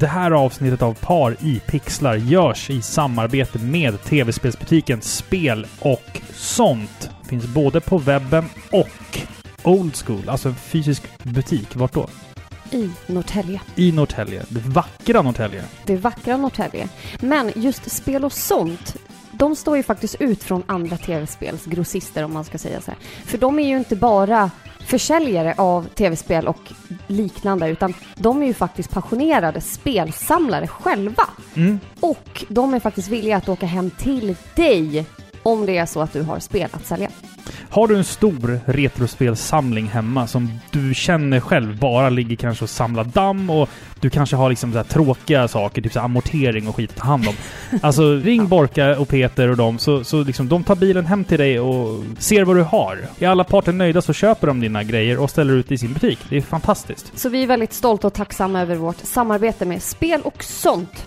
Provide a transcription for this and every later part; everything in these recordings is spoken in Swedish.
Det här avsnittet av Par i pixlar görs i samarbete med tv-spelsbutiken Spel och sånt. Finns både på webben och Old School, alltså en fysisk butik. Vart då? I Norrtälje. I Norrtälje. Det vackra Norrtälje. Det vackra Norrtälje. Men just spel och sånt, de står ju faktiskt ut från andra tv-spelsgrossister om man ska säga så här. För de är ju inte bara försäljare av tv-spel och liknande, utan de är ju faktiskt passionerade spelsamlare själva. Mm. Och de är faktiskt villiga att åka hem till dig om det är så att du har spel att sälja. Har du en stor retrospelsamling hemma som du känner själv bara ligger kanske och samlar damm och du kanske har liksom så tråkiga saker, typ så amortering och skit att ta hand om. Alltså ring Borka och Peter och dem så, så liksom de tar bilen hem till dig och ser vad du har. Är alla parter nöjda så köper de dina grejer och ställer ut i sin butik. Det är fantastiskt. Så vi är väldigt stolta och tacksamma över vårt samarbete med spel och sånt.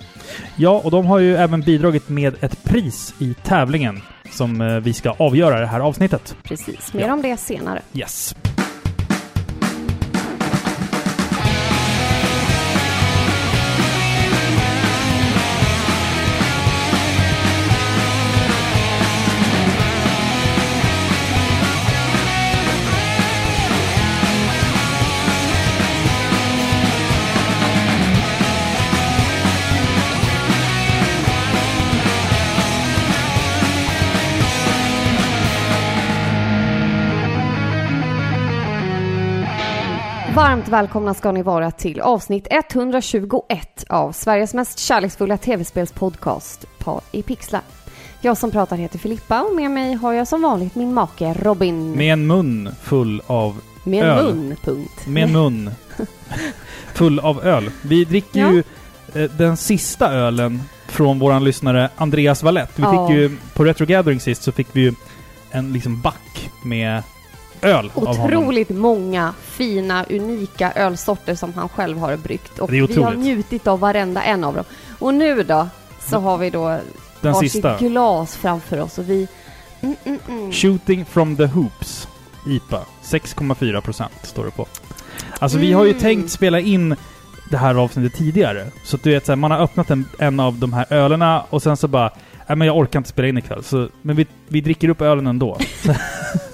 Ja, och de har ju även bidragit med ett pris i tävlingen som eh, vi ska avgöra det här avsnittet. Precis, mer Ja. om det senare. Yes. Varmt välkomna ska ni vara till avsnitt 121 av Sveriges mest kärleksfulla tv-spelspodcast Par i pixlar. Jag som pratar heter Filippa och med mig har jag som vanligt min make Robin. Med en mun full av... Med öl. mun, punkt. Med en mun full av öl. Vi dricker Ja. ju eh, den sista ölen från våran lyssnare Andreas Wallett. Vi Ja. fick ju... På Retro Gathering sist så fick vi ju en liksom back med öl av. Otroligt många fina, unika ölsorter som han själv har bryggt. Och Det är vi har njutit av varenda en av dem. Och nu då, så har vi då Den varsitt sista. glas framför oss och vi... Mm, mm, mm. Shooting from the Hoops IPA. 6,4 procent står det på. Alltså vi har ju Mm. tänkt spela in det här avsnittet tidigare. Så att du vet, så här, man har öppnat en, en av de här ölerna och sen så bara Nej men jag orkar inte spela in ikväll. Så, men vi, vi dricker upp ölen ändå.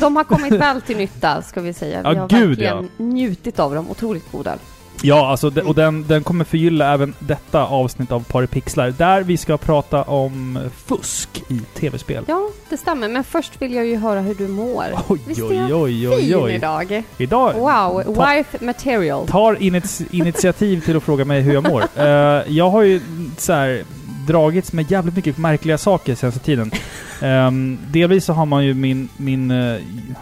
De har kommit väl till nytta, ska vi säga. Vi Ja, har gud, verkligen njutit av dem. Otroligt god öl. Ja, alltså, de- och den, den kommer förgylla även detta avsnitt av Paripixlar. Där vi ska prata om fusk i tv-spel. Ja, det stämmer. Men först vill jag ju höra hur du mår. Oj, Visst är oj, jag oj, oj, fin oj. idag? Idag Wow, Ta- wife material. tar initiativ till att fråga mig hur jag mår. Eh, jag har ju så här dragits med jävligt mycket märkliga saker senaste tiden. Um, delvis så har man ju min, min eh,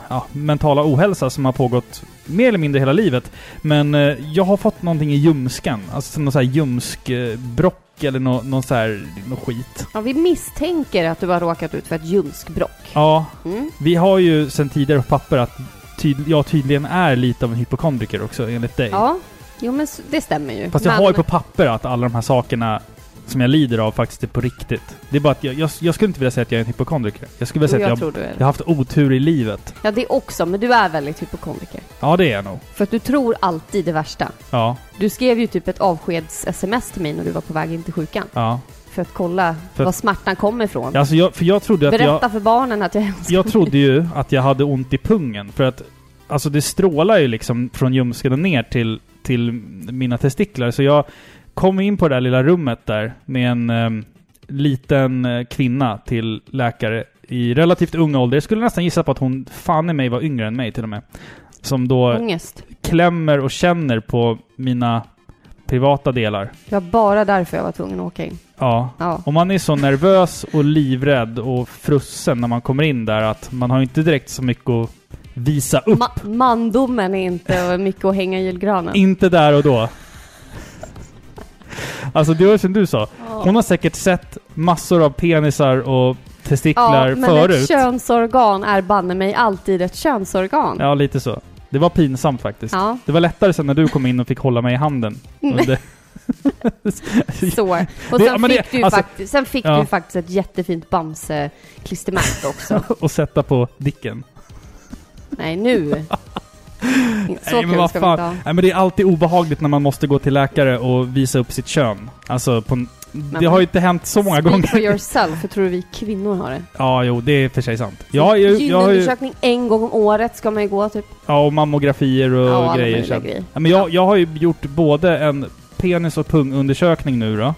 ja, mentala ohälsa som har pågått mer eller mindre hela livet. Men eh, jag har fått någonting i ljumskan. Alltså någon så här ljumskbrock eller nå någon så här, någon skit. Ja, vi misstänker att du har råkat ut för ett ljumskbråck. Ja, Mm. vi har ju sedan tidigare på papper att tyd- jag tydligen är lite av en hypokondriker också, enligt dig. Ja, jo men det stämmer ju. Fast jag men, har ju på papper att alla de här sakerna som jag lider av faktiskt är på riktigt. Det är bara att jag, jag, jag skulle inte vilja säga att jag är en hypokondriker. Jag skulle vilja säga jag att jag, jag har haft otur i livet. Ja, det också. Men du är väldigt hypokondriker. Ja, det är jag nog. För att du tror alltid det värsta. Ja, Du skrev ju typ ett avskeds-sms till mig när du var på väg in till sjukan. ja. För att kolla För- var smärtan kommer ifrån. Alltså jag, för jag trodde att Berätta jag... för barnen att jag älskar Jag trodde ju att jag hade ont i pungen. För att alltså det strålar ju liksom från ljumsken ner till, till mina testiklar. Så jag kom in på det där lilla rummet där med en em, liten eh, kvinna till läkare i relativt ung ålder. Jag skulle nästan gissa på att hon fan i mig var yngre än mig till och med. Som då Ångest. klämmer och känner på mina privata delar. Det var bara därför jag var tvungen att åka in. Ja. Ja. Och man är så nervös och livrädd och frusen när man kommer in där att man har inte direkt så mycket att visa upp. Ma- mandomen är inte mycket att hänga i julgranen. Inte där och då. Alltså det var som du sa. Hon har säkert sett massor av penisar och testiklar ja, men förut. ett könsorgan är banne mig alltid ett könsorgan. Ja, lite så. Det var pinsamt faktiskt. Ja, Det var lättare sen när du kom in och fick hålla mig i handen. Så. Och Det- sen det- fick du ju alltså- faktiskt, sen fick Ja. du faktiskt ett jättefint Bamse-klistermärke också. och sätta på dicken. Nej, nu. Så Nej, men vad fan. Nej, men det är alltid obehagligt när man måste gå till läkare och visa upp sitt kön. Alltså, på, det har ju inte hänt så många Speak gånger. for yourself, hur tror du vi kvinnor har det? Ja, jo, det är för sig sant. Ja, jag, Gynundersökning en gång om året ska man ju gå typ. ja, och mammografier och Ja, grejer. Så. grejer. Ja, men jag, jag har ju gjort både en penis och pungundersökning nu då.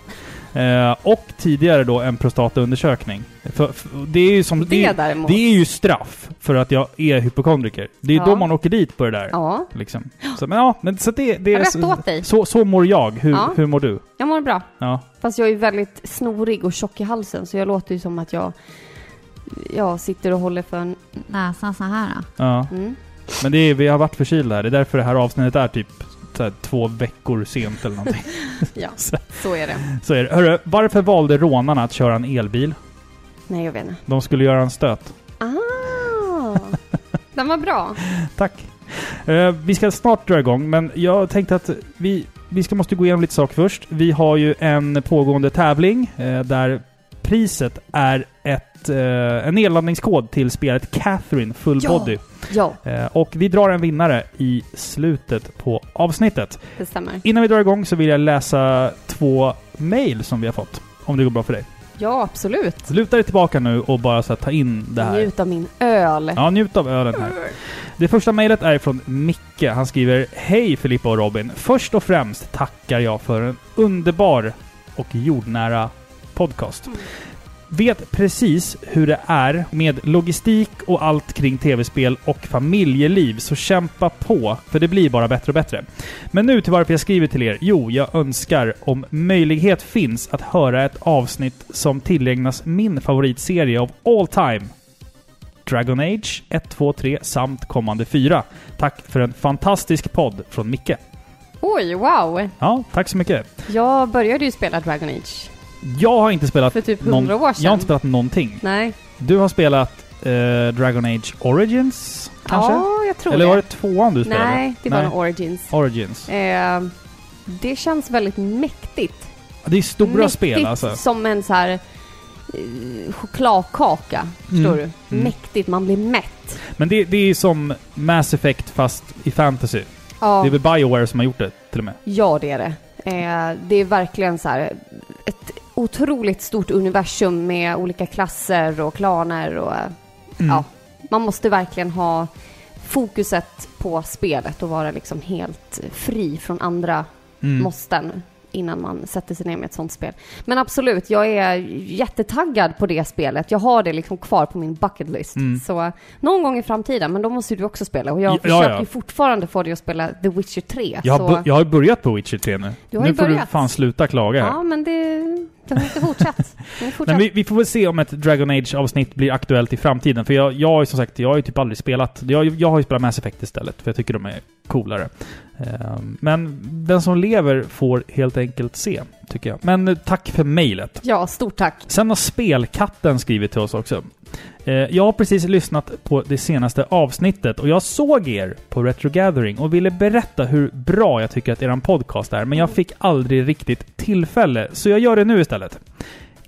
Eh, och tidigare då en prostataundersökning. För, för, det är ju som... Det, Det, är- det är ju straff för att jag är hypokondriker. Det är Ja. då man åker dit på det där. Ja, Liksom. Så, men ja, men så det, det är... rätt så, åt dig. så, så mår jag. Hur, Ja. hur mår du? Jag mår bra. Ja. Fast jag är väldigt snorig och tjock i halsen så jag låter ju som att jag jag sitter och håller för en näsa så här. ja. Mm. Men det är, vi har varit förkylda här. Det är därför det här avsnittet är typ här, två veckor sent eller någonting. Ja, så, så är det. så är det. Hörru, varför valde rånarna att köra en elbil? Nej, jag vet inte. De skulle göra en stöt. Ah, den var bra. Tack. Eh, vi ska snart dra igång, men jag tänkte att vi, vi ska måste gå igenom lite saker först. Vi har ju en pågående tävling eh, där priset är ett, eh, en nedladdningskod till spelet Catherine Full Ja. Body. Ja, Eh, och vi drar en vinnare i slutet på avsnittet. det stämmer. Innan vi drar igång så vill jag läsa två mail som vi har fått. Om det går bra för dig. Ja, absolut. Luta dig tillbaka nu och bara så ta in det här. Njut av min öl. Ja, njut av ölen här. Det första mejlet är från Micke. Han skriver Hej Filippa och Robin. Först och främst tackar jag för en underbar och jordnära podcast. Mm. Vet precis hur det är med logistik och allt kring tv-spel och familjeliv, så kämpa på, för det blir bara bättre och bättre. Men nu till varför jag skriver till er. Jo, jag önskar om möjlighet finns att höra ett avsnitt som tillägnas min favoritserie av all time. Dragon Age 1, 2, 3 samt kommande 4. Tack för en fantastisk podd från Micke. Oj, wow. Ja, tack så mycket. Jag började ju spela Dragon Age Jag har inte spelat för typ någon, hundra år sedan. Jag har inte spelat någonting. Nej. Du har spelat eh, Dragon Age Origins, kanske? Ja, jag tror Eller det. var det tvåan du spelade? Nej, det var Nej. Origins. Origins. Eh, det känns väldigt mäktigt. Det är stora mäktigt spel alltså. som en så här eh, chokladkaka. Förstår Mm, du? mm. Mäktigt, man blir mätt. Men det, det är som Mass Effect fast i fantasy. Ja, Det är väl Bioware som har gjort det till och med. ja det är det. Eh, det är verkligen så här ett otroligt stort universum med olika klasser och klaner och eh, Mm. ja, man måste verkligen ha fokuset på spelet och vara liksom helt fri från andra Mm. måsten innan man sätter sig ner med ett sånt spel. Men absolut, jag är jättetaggad på det spelet. Jag har det liksom kvar på min bucket list. Mm. Så någon gång i framtiden, men då måste du också spela. Och jag Ja, försöker ja. ju fortfarande få dig att spela The Witcher 3. Jag, så... jag har börjat på Witcher 3 nu. Du har nu ju får du börjat. fan sluta klaga. Ja, men det... Det har inte fortsatt. Har fortsatt. Nej, vi, vi får väl se om ett Dragon Age-avsnitt blir aktuellt i framtiden. För jag, jag har ju som sagt, jag har ju typ aldrig spelat... Jag, jag har ju spelat Mass Effect istället, för jag tycker de är coolare. Ehm, men den som lever får helt enkelt se, tycker jag. Men tack för mejlet. Ja, stort tack. Sen har Spelkatten skrivit till oss också. Eh, jag har precis lyssnat på det senaste avsnittet och jag såg er på Retro Gathering och ville berätta hur bra jag tycker att er podcast är, men jag fick aldrig riktigt tillfälle, så jag gör det nu istället.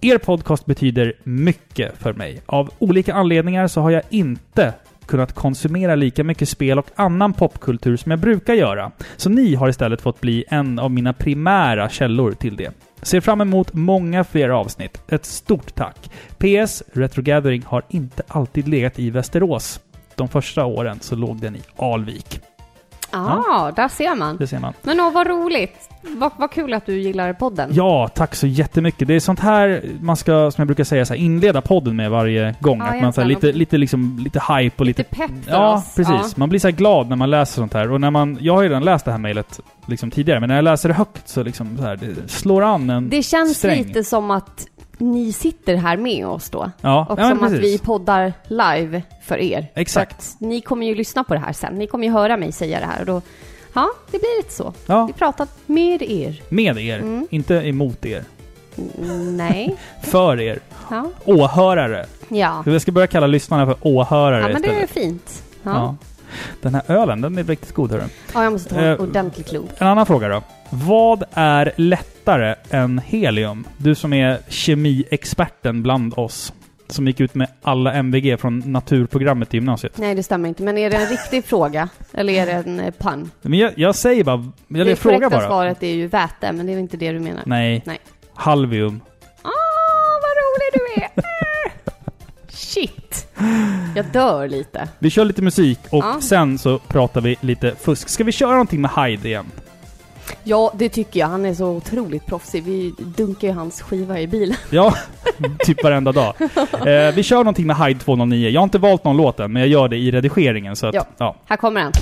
Er podcast betyder mycket för mig. Av olika anledningar så har jag inte kunnat konsumera lika mycket spel och annan popkultur som jag brukar göra. Så ni har istället fått bli en av mina primära källor till det. Ser fram emot många fler avsnitt. Ett stort tack! PS. Retrogathering har inte alltid legat i Västerås. De första åren så låg den i Alvik. Ja, där ser man. Det ser man. Men åh, vad roligt. Vad, vad kul att du gillar podden. Ja, tack så jättemycket. Det är sånt här man ska, som jag brukar säga, så här, inleda podden med varje gång. Ja, att man så här, lite, lite, liksom, lite hype och lite... Lite pepp för Ja, oss. precis. Ja. Man blir så glad när man läser sånt här. Och när man... Jag har ju redan läst det här mejlet liksom tidigare, men när jag läser det högt så liksom så här, det slår an en Det känns sträng. lite som att ni sitter här med oss då. Ja, Och ja, som att vi poddar live för er. Exakt. Att ni kommer ju lyssna på det här sen. Ni kommer ju höra mig säga det här och då... Ja, det blir lite så. Ja, Vi pratar med er. med er. Mm. Inte emot er. Mm, Nej. För er. Ja. Åhörare. Ja. Så jag ska börja kalla lyssnarna för åhörare Ja, men det är fint. Ja. Den här ölen, den är riktigt god hörru. ja, jag måste ta en Eh, ordentlig klunk. En annan fråga då. Vad är lättare än helium? Du som är kemiexperten bland oss. som gick ut med alla MVG från naturprogrammet i gymnasiet. Nej, det stämmer inte. Men är det en riktig fråga? Eller är det en eh, pun? Men jag, jag säger bara, eller det jag frågar bara. svaret är ju väte, men det är inte det du menar. Nej. Nej. Halvium. Åh, vad rolig du är! Shit! Jag dör lite. Vi kör lite musik och Ja. sen så pratar vi lite fusk. Ska vi köra någonting med Hyde igen? Ja, det tycker jag. Han är så otroligt proffsig. Vi dunkar ju hans skiva i bilen. Ja, typ varenda dag. Eh, vi kör någonting med Hyde 209. Jag har inte valt någon låt än, men jag gör det i redigeringen så att, Ja. ja. Här kommer den.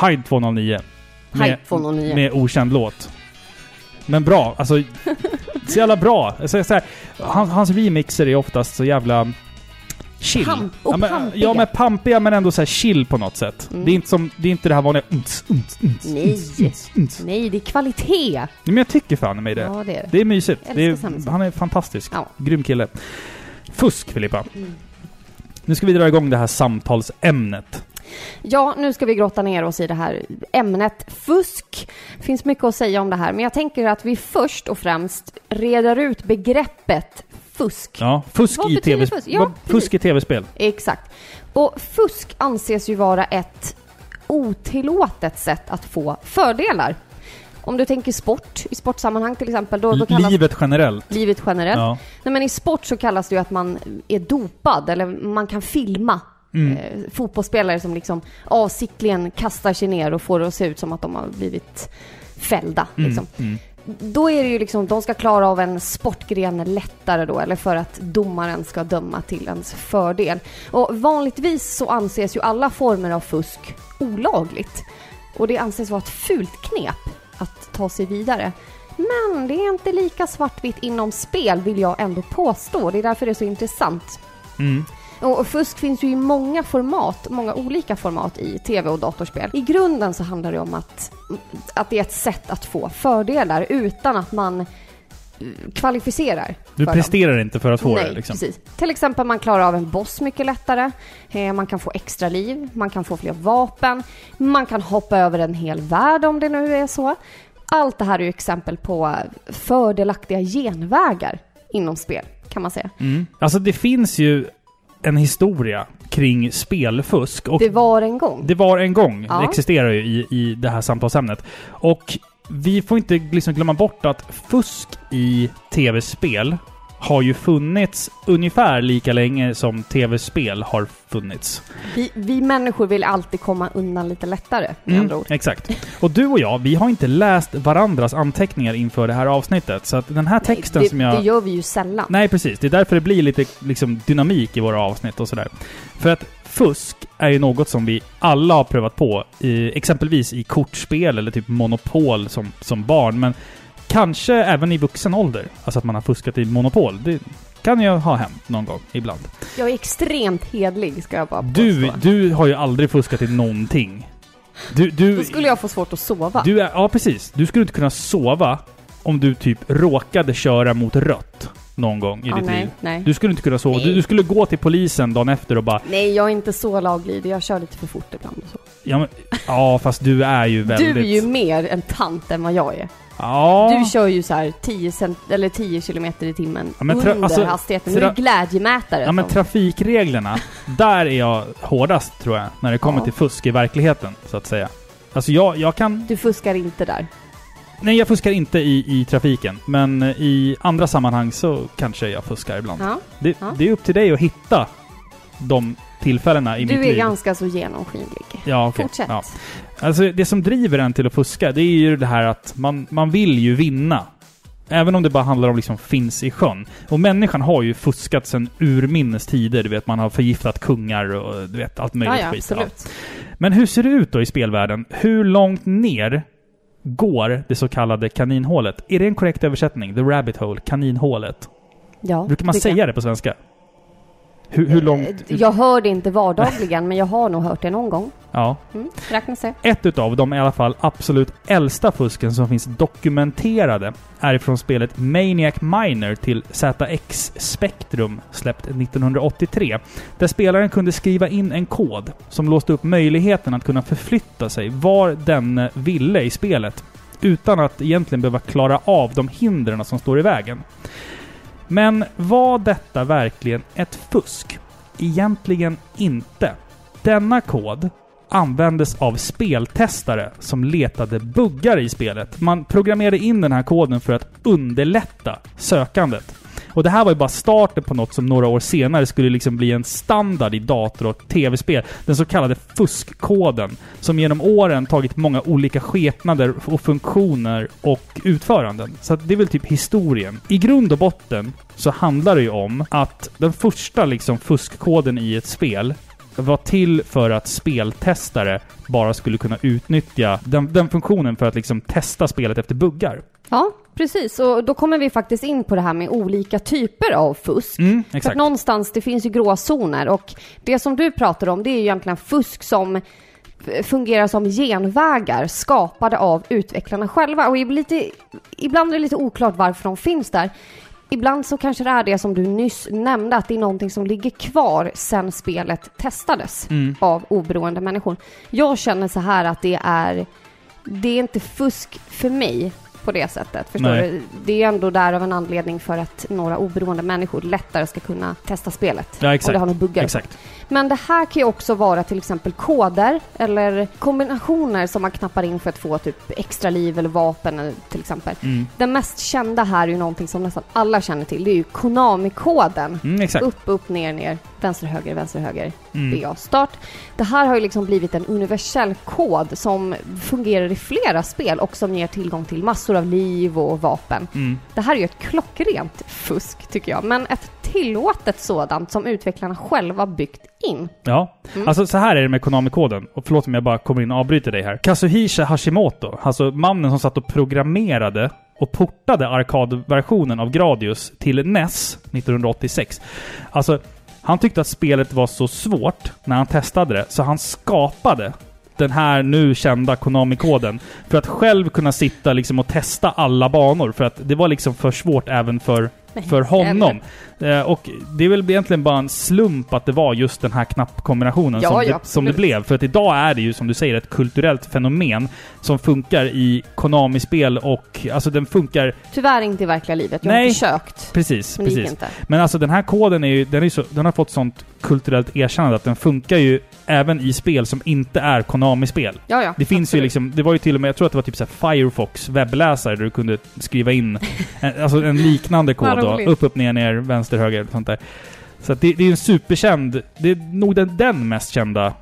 Hyde 209. Hyde 209. Med okänd låt. Men bra, alltså... så jävla bra. Alltså, så här, hans, hans remixer är oftast så jävla... Chill. Pamp- och ja, men, pampiga. ja, men pampiga men ändå så chill på något sätt. Mm. Det är inte som... Det är inte det här vanliga... Unts, unts, unts, Nej. unts, unts. Nej, det är kvalitet. Nej, Men jag tycker fan med det. Ja, det är det. Det är mysigt. Det är, han är fantastisk. Ja. Grym kille. Fusk, Filippa. Mm. Nu ska vi dra igång det här samtalsämnet. Ja, nu ska vi grotta ner oss i det här ämnet fusk. Det finns mycket att säga om det här, men jag tänker att vi först och främst reder ut begreppet fusk. Ja, fusk Vad i tv fusk? Ja, fusk i tv-spel. Exakt. Och fusk anses ju vara ett otillåtet sätt att få fördelar. Om du tänker sport, i sportsammanhang till exempel, då, då kallas Livet generellt. livet generellt. Ja. Nej, men i sport så kallas det ju att man är dopad, eller man kan filma Mm. eh, fotbollsspelare som liksom avsiktligen kastar sig ner och får det att se ut som att de har blivit fällda. Mm. Liksom. Mm. Då är det ju liksom, de ska klara av en sportgren lättare då, eller för att domaren ska döma till ens fördel. Och vanligtvis så anses ju alla former av fusk olagligt. Och det anses vara ett fult knep att ta sig vidare. Men det är inte lika svartvitt inom spel vill jag ändå påstå. Det är därför det är så intressant. Mm. Och fusk finns ju i många format, många olika format i tv och datorspel. I grunden så handlar det om att, att det är ett sätt att få fördelar utan att man eh, kvalificerar Du för dem. presterar inte för att få Nej, det liksom. precis. Till exempel man klarar av en boss mycket lättare. Eh, man kan få extra liv, man kan få fler vapen, man kan hoppa över en hel värld om det nu är så. Allt det här är ju exempel på fördelaktiga genvägar inom spel, kan man säga. Mm. Alltså det finns ju en historia kring spelfusk. Och Det var en gång. det var en gång. Ja. Det existerar ju i, i det här samtalsämnet. Och vi får inte liksom glömma bort att fusk i tv-spel har ju funnits ungefär lika länge som tv-spel har funnits. Vi, vi människor vill alltid komma undan lite lättare, med andra ord. exakt. Och du och jag, vi har inte läst varandras anteckningar inför det här avsnittet. Så att den här texten det, som jag... det gör vi ju sällan. Nej, precis. Det är därför det blir lite liksom, dynamik i våra avsnitt och sådär. För att fusk är ju något som vi alla har prövat på, i, exempelvis i kortspel eller typ Monopol som, som barn. Men kanske även i vuxen ålder. Alltså att man har fuskat i Monopol. Det kan ju ha hänt någon gång ibland. Jag är extremt hedlig, ska jag bara Du, påstå. du har ju aldrig fuskat i någonting. Du, du, Då skulle jag få svårt att sova. du är, ja, precis. Du skulle inte kunna sova om du typ råkade köra mot rött någon gång i ja, ditt nej, liv. nej. Du skulle inte kunna sova. Du, du skulle gå till polisen dagen efter och bara Nej, jag är inte så laglydig. Jag kör lite för fort ibland och så. Ja, men, ja fast du är ju väldigt... Du är ju mer en tant än vad jag är. Ja. Du kör ju så här 10, cent eller 10 kilometer i timmen Ja, tra- under alltså, hastigheten. Du är glädjemätare. Ja men som- trafikreglerna, där är jag hårdast tror jag, när det kommer Ja. till fusk i verkligheten, så att säga. Alltså jag, jag kan... Du fuskar inte där. Nej, jag fuskar inte i, i trafiken. Men i andra sammanhang så kanske jag fuskar ibland. Ja. Det, det är upp till dig att hitta de tillfällena i Du mitt är liv. ganska så genomskinlig. Ja, okej. Fortsätt. Ja. Alltså det som driver en till att fuska, det är ju det här att man, man vill ju vinna. Även om det bara handlar om liksom finns i sjön. Och människan har ju fuskat sedan urminnes tider. Du vet, man har förgiftat kungar och du vet, allt Ja, möjligt ja, skit. absolut. Men hur ser det ut då i spelvärlden? Hur långt ner går det så kallade kaninhålet? Är det en korrekt översättning? The rabbit hole, kaninhålet. Ja, Brukar man säga det på svenska? Hur, hur långt? Eh, Jag hör det inte vardagligen, men jag har nog hört det någon gång. Ja. Mm, räknas det. Ett utav de i alla fall absolut äldsta fusken som finns dokumenterade är från spelet Maniac Miner till ZX Spectrum släppt 1983. Där spelaren kunde skriva in en kod som låste upp möjligheten att kunna förflytta sig var den ville i spelet utan att egentligen behöva klara av de hindren som står i vägen. Men var detta verkligen ett fusk? Egentligen inte. Denna kod användes av speltestare som letade buggar i spelet. Man programmerade in den här koden för att underlätta sökandet. Och det här var ju bara starten på något som några år senare skulle liksom bli en standard i dator och tv-spel. Den så kallade fuskkoden. Som genom åren tagit många olika skepnader och funktioner och utföranden. Så det är väl typ historien. I grund och botten så handlar det ju om att den första liksom fuskkoden i ett spel var till för att speltestare bara skulle kunna utnyttja den, den funktionen för att liksom testa spelet efter buggar. Ja, precis. Och då kommer vi faktiskt in på det här med olika typer av fusk. Mm, För att exakt. någonstans, det finns ju gråzoner och det som du pratar om, det är ju egentligen fusk som fungerar som genvägar skapade av utvecklarna själva. Och lite, ibland är det lite oklart varför de finns där. Ibland så kanske det är det som du nyss nämnde, att det är någonting som ligger kvar sen spelet testades Mm. av oberoende människor. Jag känner så här att det är, det är inte fusk för mig på det sättet. Förstår Nej. du? Det är ändå där av en anledning för att några oberoende människor lättare ska kunna testa spelet. Ja, Om exakt. det har några buggar. Exakt. Men det här kan ju också vara till exempel koder eller kombinationer som man knappar in för att få typ extra liv eller vapen till exempel. Mm. Den mest kända här är ju någonting som nästan alla känner till. Det är ju Konami-koden. Mm, exakt. Upp, upp, ner, ner, vänster, höger, vänster, höger, Mm. BA, start. Det här har ju liksom blivit en universell kod som fungerar i flera spel och som ger tillgång till massor av liv och vapen. Mm. Det här är ju ett klockrent fusk, tycker jag. Men ett tillåtet sådant som utvecklarna själva byggt in. Ja. Mm. Alltså så här är det med Konami-koden. Och förlåt om jag bara kommer in och avbryter dig här. Kazuhisa Hashimoto, alltså mannen som satt och programmerade och portade arkadversionen av Gradius till NES 1986. Alltså, han tyckte att spelet var så svårt när han testade det, så han skapade den här nu kända Konami-koden för att själv kunna sitta liksom och testa alla banor. För att det var liksom för svårt även för för honom. Eh, och det är väl egentligen bara en slump att det var just den här knappkombinationen Ja, som, ja, det, som det blev. För att idag är det ju, som du säger, ett kulturellt fenomen som funkar i Konami-spel och alltså den funkar... Tyvärr inte i verkliga livet. Jag har Nej. försökt. Precis, Men gick precis. inte. Men alltså den här koden är ju, den, är ju så, den har fått sånt kulturellt erkännande att den funkar ju även i spel som inte är Konami-spel. Ja, ja. Det finns ju absolut. liksom, det var ju till och med, jag tror att det var typ så Firefox webbläsare där du kunde skriva in en, alltså en liknande kod då. Upp, upp, ner, ner, vänster, höger och sånt där. Så det, det är en superkänd, det är nog den, den mest kända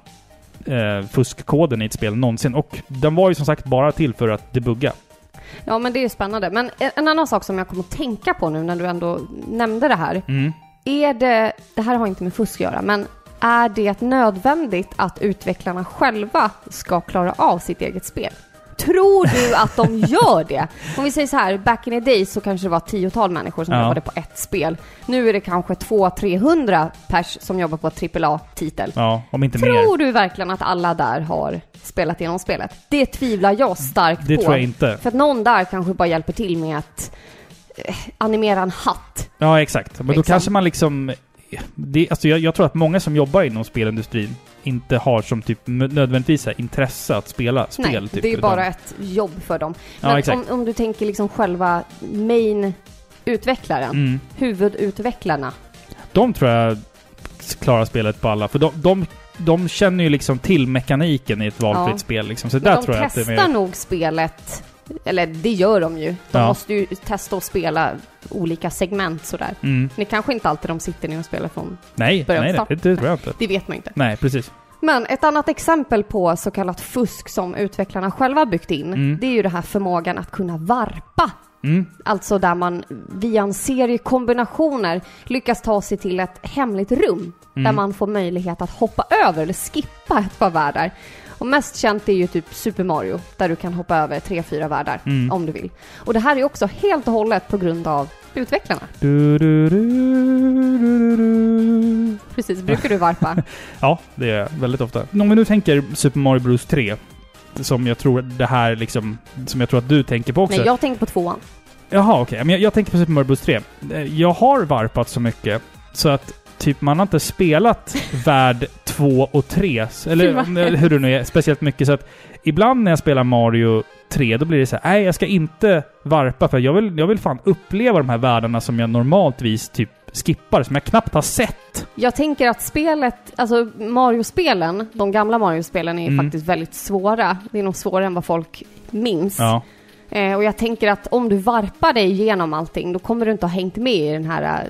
eh, fuskkoden i ett spel någonsin. Och den var ju som sagt bara till för att debugga. Ja, men det är ju spännande. Men en annan sak som jag kommer att tänka på nu när du ändå nämnde det här. Mm. Är det, det här har inte med fusk att göra, men är det nödvändigt att utvecklarna själva ska klara av sitt eget spel? Tror du att de gör det? Om vi säger så här, back in the days så kanske det var tiotal människor som Ja. jobbade på ett spel. Nu är det kanske 200-300 pers som jobbar på ett AAA-titel. Ja, om inte mer. Tror du verkligen att alla där har spelat igenom spelet? Det tvivlar jag starkt Det på. tror jag inte. För att någon där kanske bara hjälper till med att eh, animera en hatt. Ja, exakt. Men då Liksom. kanske man liksom... Det, alltså jag, jag tror att många som jobbar inom spelindustrin inte har som typ nödvändigtvis här intresse att spela spel. Nej, typ, det är utan- bara ett jobb för dem. Ja, Men exakt. om, om du tänker liksom själva main-utvecklaren, Mm. huvudutvecklarna. De tror jag klarar spelet på alla. För de, de, de känner ju liksom till mekaniken i ett valfritt Ja. spel. Liksom. Så Men där de tror jag att det är mer... nog spelet, eller det gör de ju. De Ja. måste ju testa att spela olika segment sådär. Mm. Det kanske inte alltid de sitter ner och spelar från, Nej, Börjar nej, start. nej, det, det tror jag inte. det vet man inte. Nej, precis. Men ett annat exempel på så kallat fusk som utvecklarna själva byggt in, Mm. det är ju det här förmågan att kunna varpa. Mm. Alltså där man via en serie kombinationer lyckas ta sig till ett hemligt rum där Mm. man får möjlighet att hoppa över eller skippa ett par världar. Och mest känt är ju typ Super Mario där du kan hoppa över tre, fyra världar Mm. om du vill. Och det här är också helt och hållet på grund av utvecklarna. Du, du, du. Precis, brukar du varpa? Ja, det är jag väldigt ofta. Om vi nu tänker Super Mario Bros 3, som jag tror det här liksom, som jag tror att du tänker på också. Nej, jag tänker på tvåan. Jaha, okej. Men jag, jag tänker på Super Mario Bros 3. Eh, Jag har varpat så mycket så att typ man har inte spelat värld 2 och 3. Eller hur det nu är, speciellt mycket. Så att ibland när jag spelar Mario 3, då blir det så här, nej jag ska inte varpa för jag vill, jag vill fan uppleva de här världarna som jag normaltvis typ skippar, som jag knappt har sett. Jag tänker att spelet, alltså Mario-spelen, de gamla Mario-spelen är Mm. faktiskt väldigt svåra. Det är nog svårare än vad folk minns. Ja. Eh, och jag tänker att om du varpar dig igenom allting, då kommer du inte ha hängt med i den här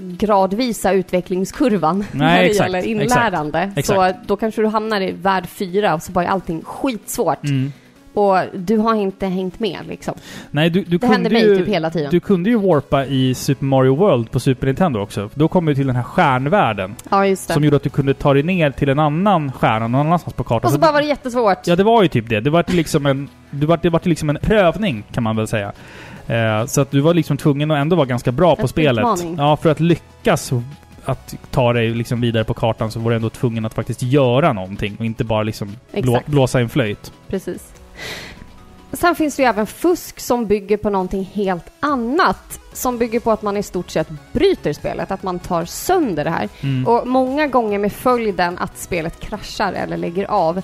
gradvisa utvecklingskurvan Nej, när det exakt, gäller inlärande. exakt. Så då kanske du hamnar i värld fyra och så bara är allting skitsvårt. Mm. Och du har inte hängt med liksom. Nej, du, du Det kunde händer mig ju... typ hela tiden. Du kunde ju warpa i Super Mario World på Super Nintendo också. Då kom du till den här stjärnvärlden. Ja, just det. Som gjorde att du kunde ta dig ner till en annan stjärna någon annanstans på kartan. och så Så bara var det jättesvårt. Ja, det var ju typ det. Det var liksom en... Det var, det var liksom en prövning, kan man väl säga. Eh, så att du var liksom tvungen att ändå vara ganska bra på spelet. utmaning. Ja, för att lyckas att ta dig liksom vidare på kartan så var du ändå tvungen att faktiskt göra någonting och inte bara liksom blå, blåsa en flöjt. Precis. Sen finns det ju även fusk som bygger på någonting helt annat. Som bygger på att man i stort sett bryter spelet, att man tar sönder det här. Mm. Och många gånger med följden att spelet kraschar eller lägger av.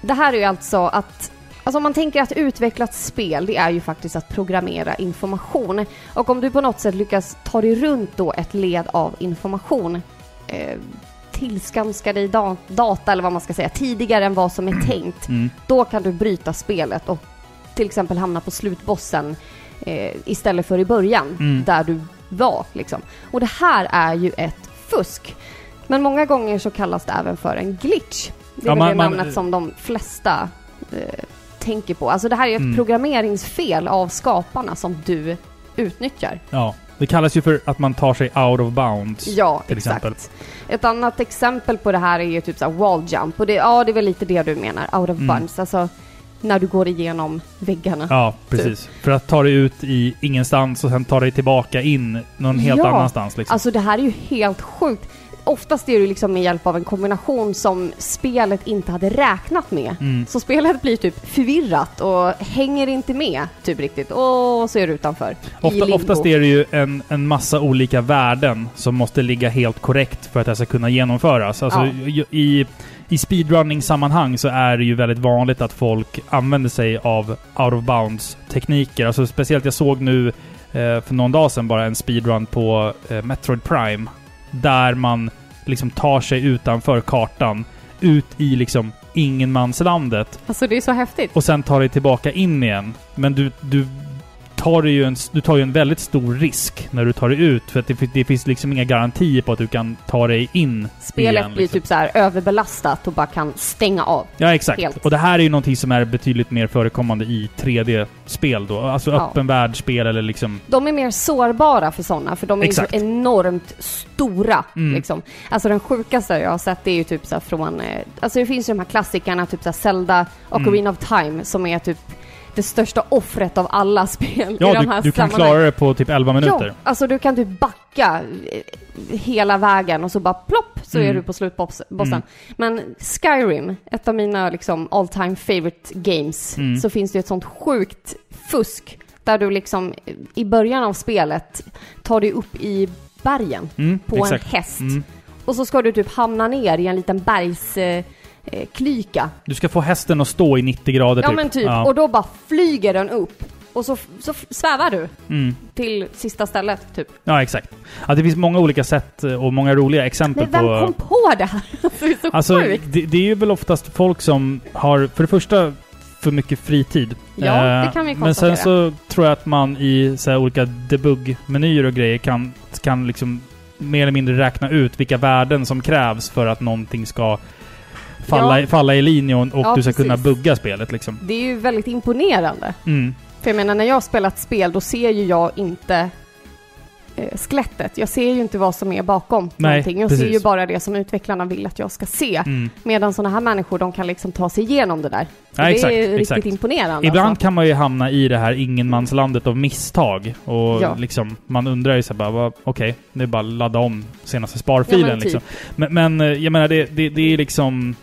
Det här är ju alltså att Alltså om man tänker att utveckla ett spel, det är ju faktiskt att programmera information. Och om du på något sätt lyckas ta dig runt då ett led av information, eh, tillskanska dig da- data eller vad man ska säga, tidigare än vad som är tänkt, Mm. då kan du bryta spelet och till exempel hamna på slutbossen eh, istället för i början, Mm. där du var. Liksom. Och det här är ju ett fusk. Men många gånger så kallas det även för en glitch. Det är Ja, väl man- det man- namnet som de flesta eh, tänker på. Alltså det här är ett Mm. programmeringsfel av skaparna som du utnyttjar. Ja. Det kallas ju för att man tar sig out of bounds. Ja, till exakt. exempel. Ett annat exempel på det här är ju typ så här wall jump. Och det, ja, det är väl lite det du menar, out of Mm. bounds. Alltså när du går igenom väggarna. Ja, precis. För att ta dig ut i ingenstans och sen ta dig tillbaka in någon helt Ja. annanstans. Liksom. Alltså det här är ju helt sjukt. Oftast är det liksom med hjälp av en kombination som spelet inte hade räknat med. Mm. Så spelet blir typ förvirrat och hänger inte med typ riktigt. Och så är du utanför. Ofta, oftast är det ju en, en massa olika värden som måste ligga helt korrekt för att det ska kunna genomföras. Alltså, Ja. i, I speedrunning-sammanhang så är det ju väldigt vanligt att folk använder sig av out of bounds-tekniker. Alltså speciellt, jag såg nu eh, för någon dag sedan bara en speedrun på eh, Metroid Prime. Där man liksom tar sig utanför kartan, ut i liksom ingenmanslandet Alltså det är så häftigt. och sen tar dig tillbaka in igen. Men du, du, tar dig ju en, du tar ju en väldigt stor risk när du tar dig ut. För att det, det finns liksom inga garantier på att du kan ta dig in Spelet igen, blir liksom. typ så här överbelastat och bara kan stänga av. Ja, exakt. Helt. Och det här är ju någonting som är betydligt mer förekommande i 3D-spel då. Alltså Ja. öppen världsspel eller liksom... De är mer sårbara för sådana, för de är Exakt. så enormt stora. Mm. Liksom. Alltså den sjukaste jag har sett det är ju typ så från... Eh, alltså det finns ju de här klassikerna, typ så här Zelda och Mm. Ocarina of Time, som är typ det största offret av alla spel i Ja, de du, här du kan klara det på typ 11 minuter. Ja, alltså du kan typ backa eh, hela vägen och så bara plopp så Mm. är du på slutbossen. Mm. Men Skyrim, ett av mina liksom all time favorite games, Mm. så finns det ju ett sånt sjukt fusk där du liksom eh, i början av spelet tar dig upp i bergen Mm, på exakt. en häst Mm. och så ska du typ hamna ner i en liten bergs... Eh, eh, klyka. Du ska få hästen att stå i 90 grader Ja typ. men typ. Ja. Och då bara flyger den upp. Och så, så f- svävar du Mm. till sista stället, typ. ja, exakt. Ja, det finns många olika sätt och många roliga exempel Men vem på... kom på det här? Alltså, det är så Alltså, sjukt. det, det är ju väl oftast folk som har, för det första, för mycket fritid. Ja, Eh, det kan vi Men sen konstatera. så tror jag att man i så här olika debug-menyer och grejer kan, kan liksom mer eller mindre räkna ut vilka värden som krävs för att någonting ska falla, Ja. falla i linje och, Ja, du ska kunna precis. bugga spelet liksom. Det är ju väldigt imponerande. Mm. För jag menar, när jag har spelat spel, då ser ju jag inte eh, skelettet. Jag ser ju inte vad som är bakom Nej, någonting. Jag ser precis. ju bara det som utvecklarna vill att jag ska se. Mm. Medan sådana här människor, de kan liksom ta sig igenom det där. Ja, det exakt, är riktigt exakt. imponerande. Ibland alltså. kan man ju hamna i det här ingenmanslandet av misstag. Och Ja. liksom, man undrar ju så bara, okej, det är bara att ladda om senaste sparfilen Ja, men typ. liksom. Men, men eh, jag menar, det, det, det är liksom...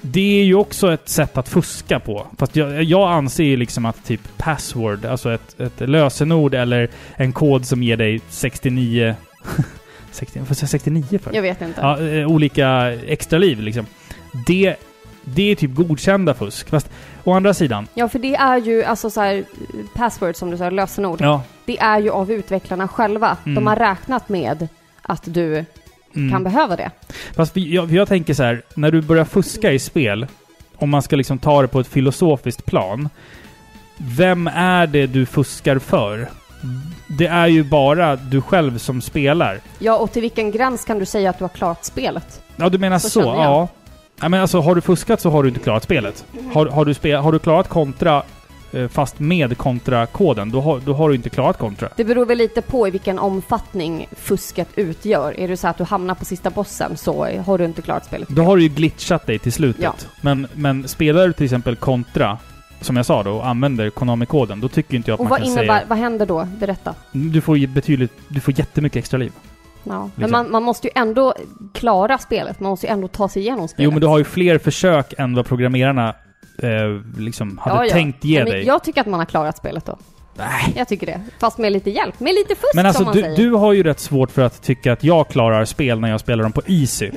Det är ju också ett sätt att fuska på. Fast jag, jag anser ju liksom att typ password, alltså ett, ett lösenord eller en kod som ger dig 69... 60, vad säger jag 69 för? Jag vet inte. Ja, eh, olika extra liv liksom. Det, det är typ godkända fusk. Fast å andra sidan, Ja, för det är ju alltså så här, password som du sa, lösenord. ja. Det är ju av utvecklarna själva. Mm. De har räknat med att du Mm. kan behöva det. Fast jag, jag tänker så här, när du börjar fuska i spel, om man ska liksom ta det på ett filosofiskt plan. Vem är det du fuskar för? Det är ju bara du själv som spelar. Ja, och till vilken gräns kan du säga att du har klarat spelet? Ja, du menar Så så? ja. ja. men alltså, har du fuskat så har du inte klarat spelet. Har, har, du, spe, har du klarat kontra fast med kontrakoden, då har, då har du inte klarat kontra. Det beror väl lite på i vilken omfattning fusket utgör. Är det så att du hamnar på sista bossen så har du inte klarat spelet. Då har du ju glitchat dig till slutet. Ja. Men, men spelar du till exempel kontra, som jag sa då, och använder Konami-koden, då tycker inte jag att Och man vad kan innebär, säga... vad händer då? Berätta. Du får ju betydligt... Du får jättemycket extra liv. Ja. Men Liksom. man, man måste ju ändå klara spelet. Man måste ju ändå ta sig igenom spelet. Jo, men du har ju fler försök än vad programmerarna eh, liksom hade Ja, ja. tänkt ge dig. Jag tycker att man har klarat spelet då. Nej. Jag tycker det. Fast med lite hjälp. Med lite fusk Men alltså, som man du, säger. du har ju rätt svårt för att tycka att jag klarar spel när jag spelar dem på Easy.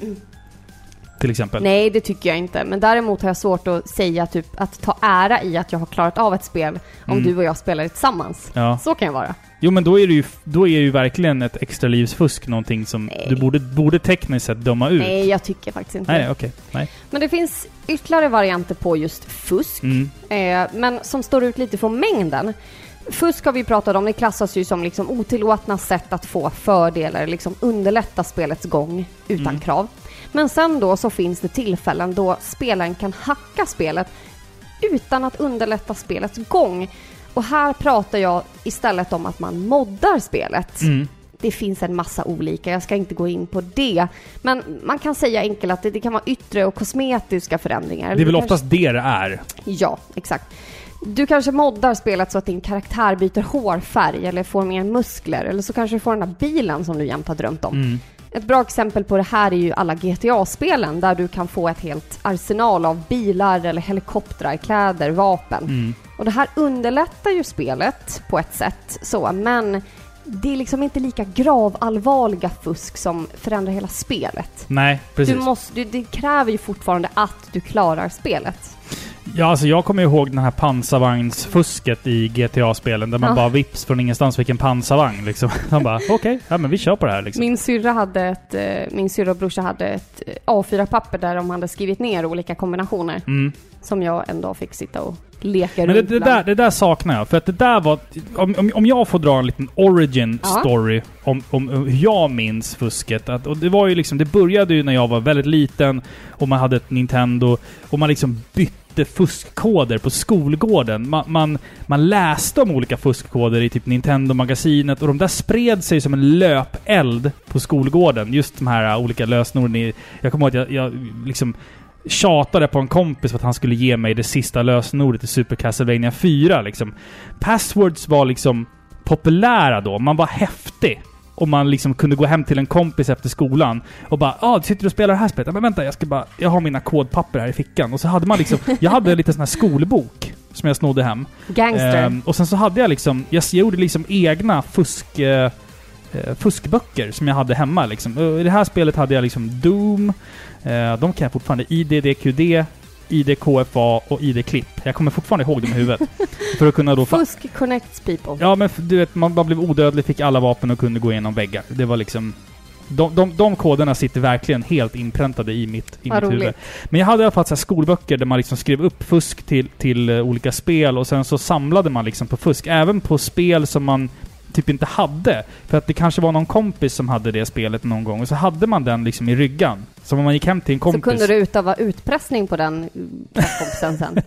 Till exempel. Nej, det tycker jag inte. Men däremot har jag svårt att säga typ att ta ära i att jag har klarat av ett spel om Mm. du och jag spelar det tillsammans. Ja. Så kan jag vara. Jo, men då är det ju, då är ju verkligen ett extra livsfusk någonting som Nej. du borde, borde tekniskt sett döma ut. Nej, jag tycker faktiskt inte Nej, det. okej. Nej. Men det finns ytterligare varianter på just fusk. Mm. Eh, men som står ut lite från mängden. Fusk har vi pratat om, det klassas ju som liksom otillåtna sätt att få fördelar, liksom underlätta spelets gång utan Mm. krav. Men sen då så finns det tillfällen då spelaren kan hacka spelet utan att underlätta spelets gång. Och här pratar jag istället om att man moddar spelet. Mm. Det finns en massa olika, jag ska inte gå in på det. Men man kan säga enkelt att det, det kan vara yttre och kosmetiska förändringar. Det är väl kanske- oftast det det är. Ja, exakt. Du kanske moddar spelet så att din karaktär byter hårfärg eller får mer muskler eller så kanske du får den där bilen som du jämt har drömt om. Mm. Ett bra exempel på det här är ju alla GTA-spelen där du kan få ett helt arsenal av bilar eller helikoptrar, kläder, vapen. Mm. Och det här underlättar ju spelet på ett sätt så, men det är liksom inte lika gravallvarliga fusk som förändrar hela spelet. Nej, precis. Du måste, du, det kräver ju fortfarande att du klarar spelet. Ja, alltså jag kommer ihåg den här pansarvagnsfusket i GTA-spelen där man Ja. bara vips från ingenstans fick en pansarvagn liksom. Man bara okej, ja men vi kör på det här liksom. Min syrra hade ett, eh, min syrra och brorsa hade ett eh, A4-papper där de hade skrivit ner olika kombinationer Mm. som jag en dag fick sitta och leka Men det, runt det, bland. där, det där saknar jag. För att det där var... Om, om, jag får dra en liten origin Ja. story om, om hur jag minns fusket. Att, och det var ju liksom... Det började ju när jag var väldigt liten och man hade ett Nintendo och man liksom bytte fuskkoder på skolgården. Man, man, man läste om olika fuskkoder i typ Nintendo-magasinet och de där spred sig som en löpeld på skolgården. Just de här äh, olika lösenorden. i- Jag kommer ihåg att jag, jag liksom tjatade på en kompis för att han skulle ge mig det sista lösenordet i Super Castlevania 4 liksom. Passwords var liksom populära då. Man var häftig. Och man liksom kunde gå hem till en kompis efter skolan och bara ah, du sitter och spelar det här spelet? Men vänta, jag ska bara... Jag har mina kodpapper här i fickan. Och så hade man liksom... jag hade en liten sån här skolbok som jag snodde hem. Gangster. Ehm, och sen så hade jag liksom... Jag gjorde liksom egna fusk... Eh, eh, fuskböcker som jag hade hemma liksom. Och I det här spelet hade jag liksom Doom. Eh, de kan jag fortfarande. IDDQD, IDKFA och ID-klipp. Jag kommer fortfarande ihåg dem i huvudet. för att kunna då... Fusk connects people. Ja men du vet, man bara blev odödlig, fick alla vapen och kunde gå igenom väggar. Det var liksom... De, de, de koderna sitter verkligen helt inpräntade i mitt, i Vad mitt huvud. Men jag hade i alla fall så här skolböcker där man liksom skrev upp fusk till, till eh, olika spel och sen så samlade man liksom på fusk. Även på spel som man typ inte hade. För att det kanske var någon kompis som hade det spelet någon gång och så hade man den liksom i ryggan. Så om man gick hem till en kompis... Så kunde du utöva utpressning på den kompisen sen?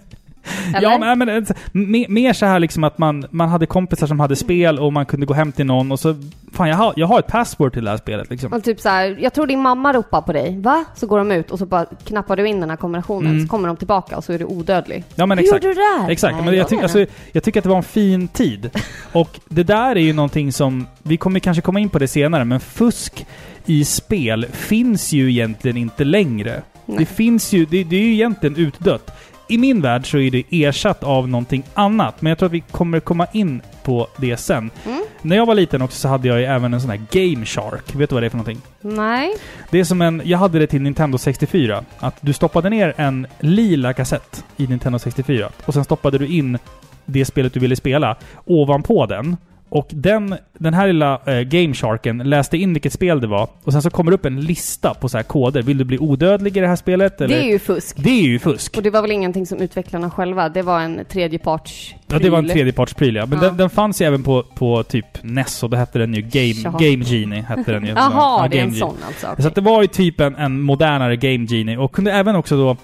Ja, men, men mer, mer så här liksom att man, man hade kompisar som hade spel och man kunde gå hem till någon och så... Fan, jag har, jag har ett password till det här spelet liksom. Och typ så här, jag tror din mamma ropar på dig. Va? Så går de ut och så bara knappar du in den här kombinationen. Mm. Så kommer de tillbaka och så är du odödlig. Ja men Hur exakt. gjorde du det där? Exakt, Nej, men jag, vet ty- inte. alltså, jag tycker att det var en fin tid. Och det där är ju någonting som... Vi kommer kanske komma in på det senare, men fusk i spel finns ju egentligen inte längre. Nej. Det finns ju... Det, det är ju egentligen utdött. I min värld så är det ersatt av någonting annat, men jag tror att vi kommer komma in på det sen. Mm. När jag var liten också så hade jag ju även en sån här Game Shark. Vet du vad det är för någonting? Nej. Det är som en... Jag hade det till Nintendo 64. Att du stoppade ner en lila kassett i Nintendo 64 och sen stoppade du in det spelet du ville spela ovanpå den. Och den, den här lilla eh, Game Sharken läste in vilket spel det var och sen så kommer det upp en lista på så här koder. Vill du bli odödlig i det här spelet? Eller? Det är ju fusk. det är ju fusk. Och det var väl ingenting som utvecklarna själva, det var en tredjeparts Ja, det var en pryl. tredjepartspryl ja. Men Ja. den, den fanns ju även på, på typ NES och då hette den ju Game. Game Genie. Hette den ju. Jaha, Ja, det är en Genie. sån alltså. okej. Så att det var ju typ en, en modernare Game Genie och kunde även också då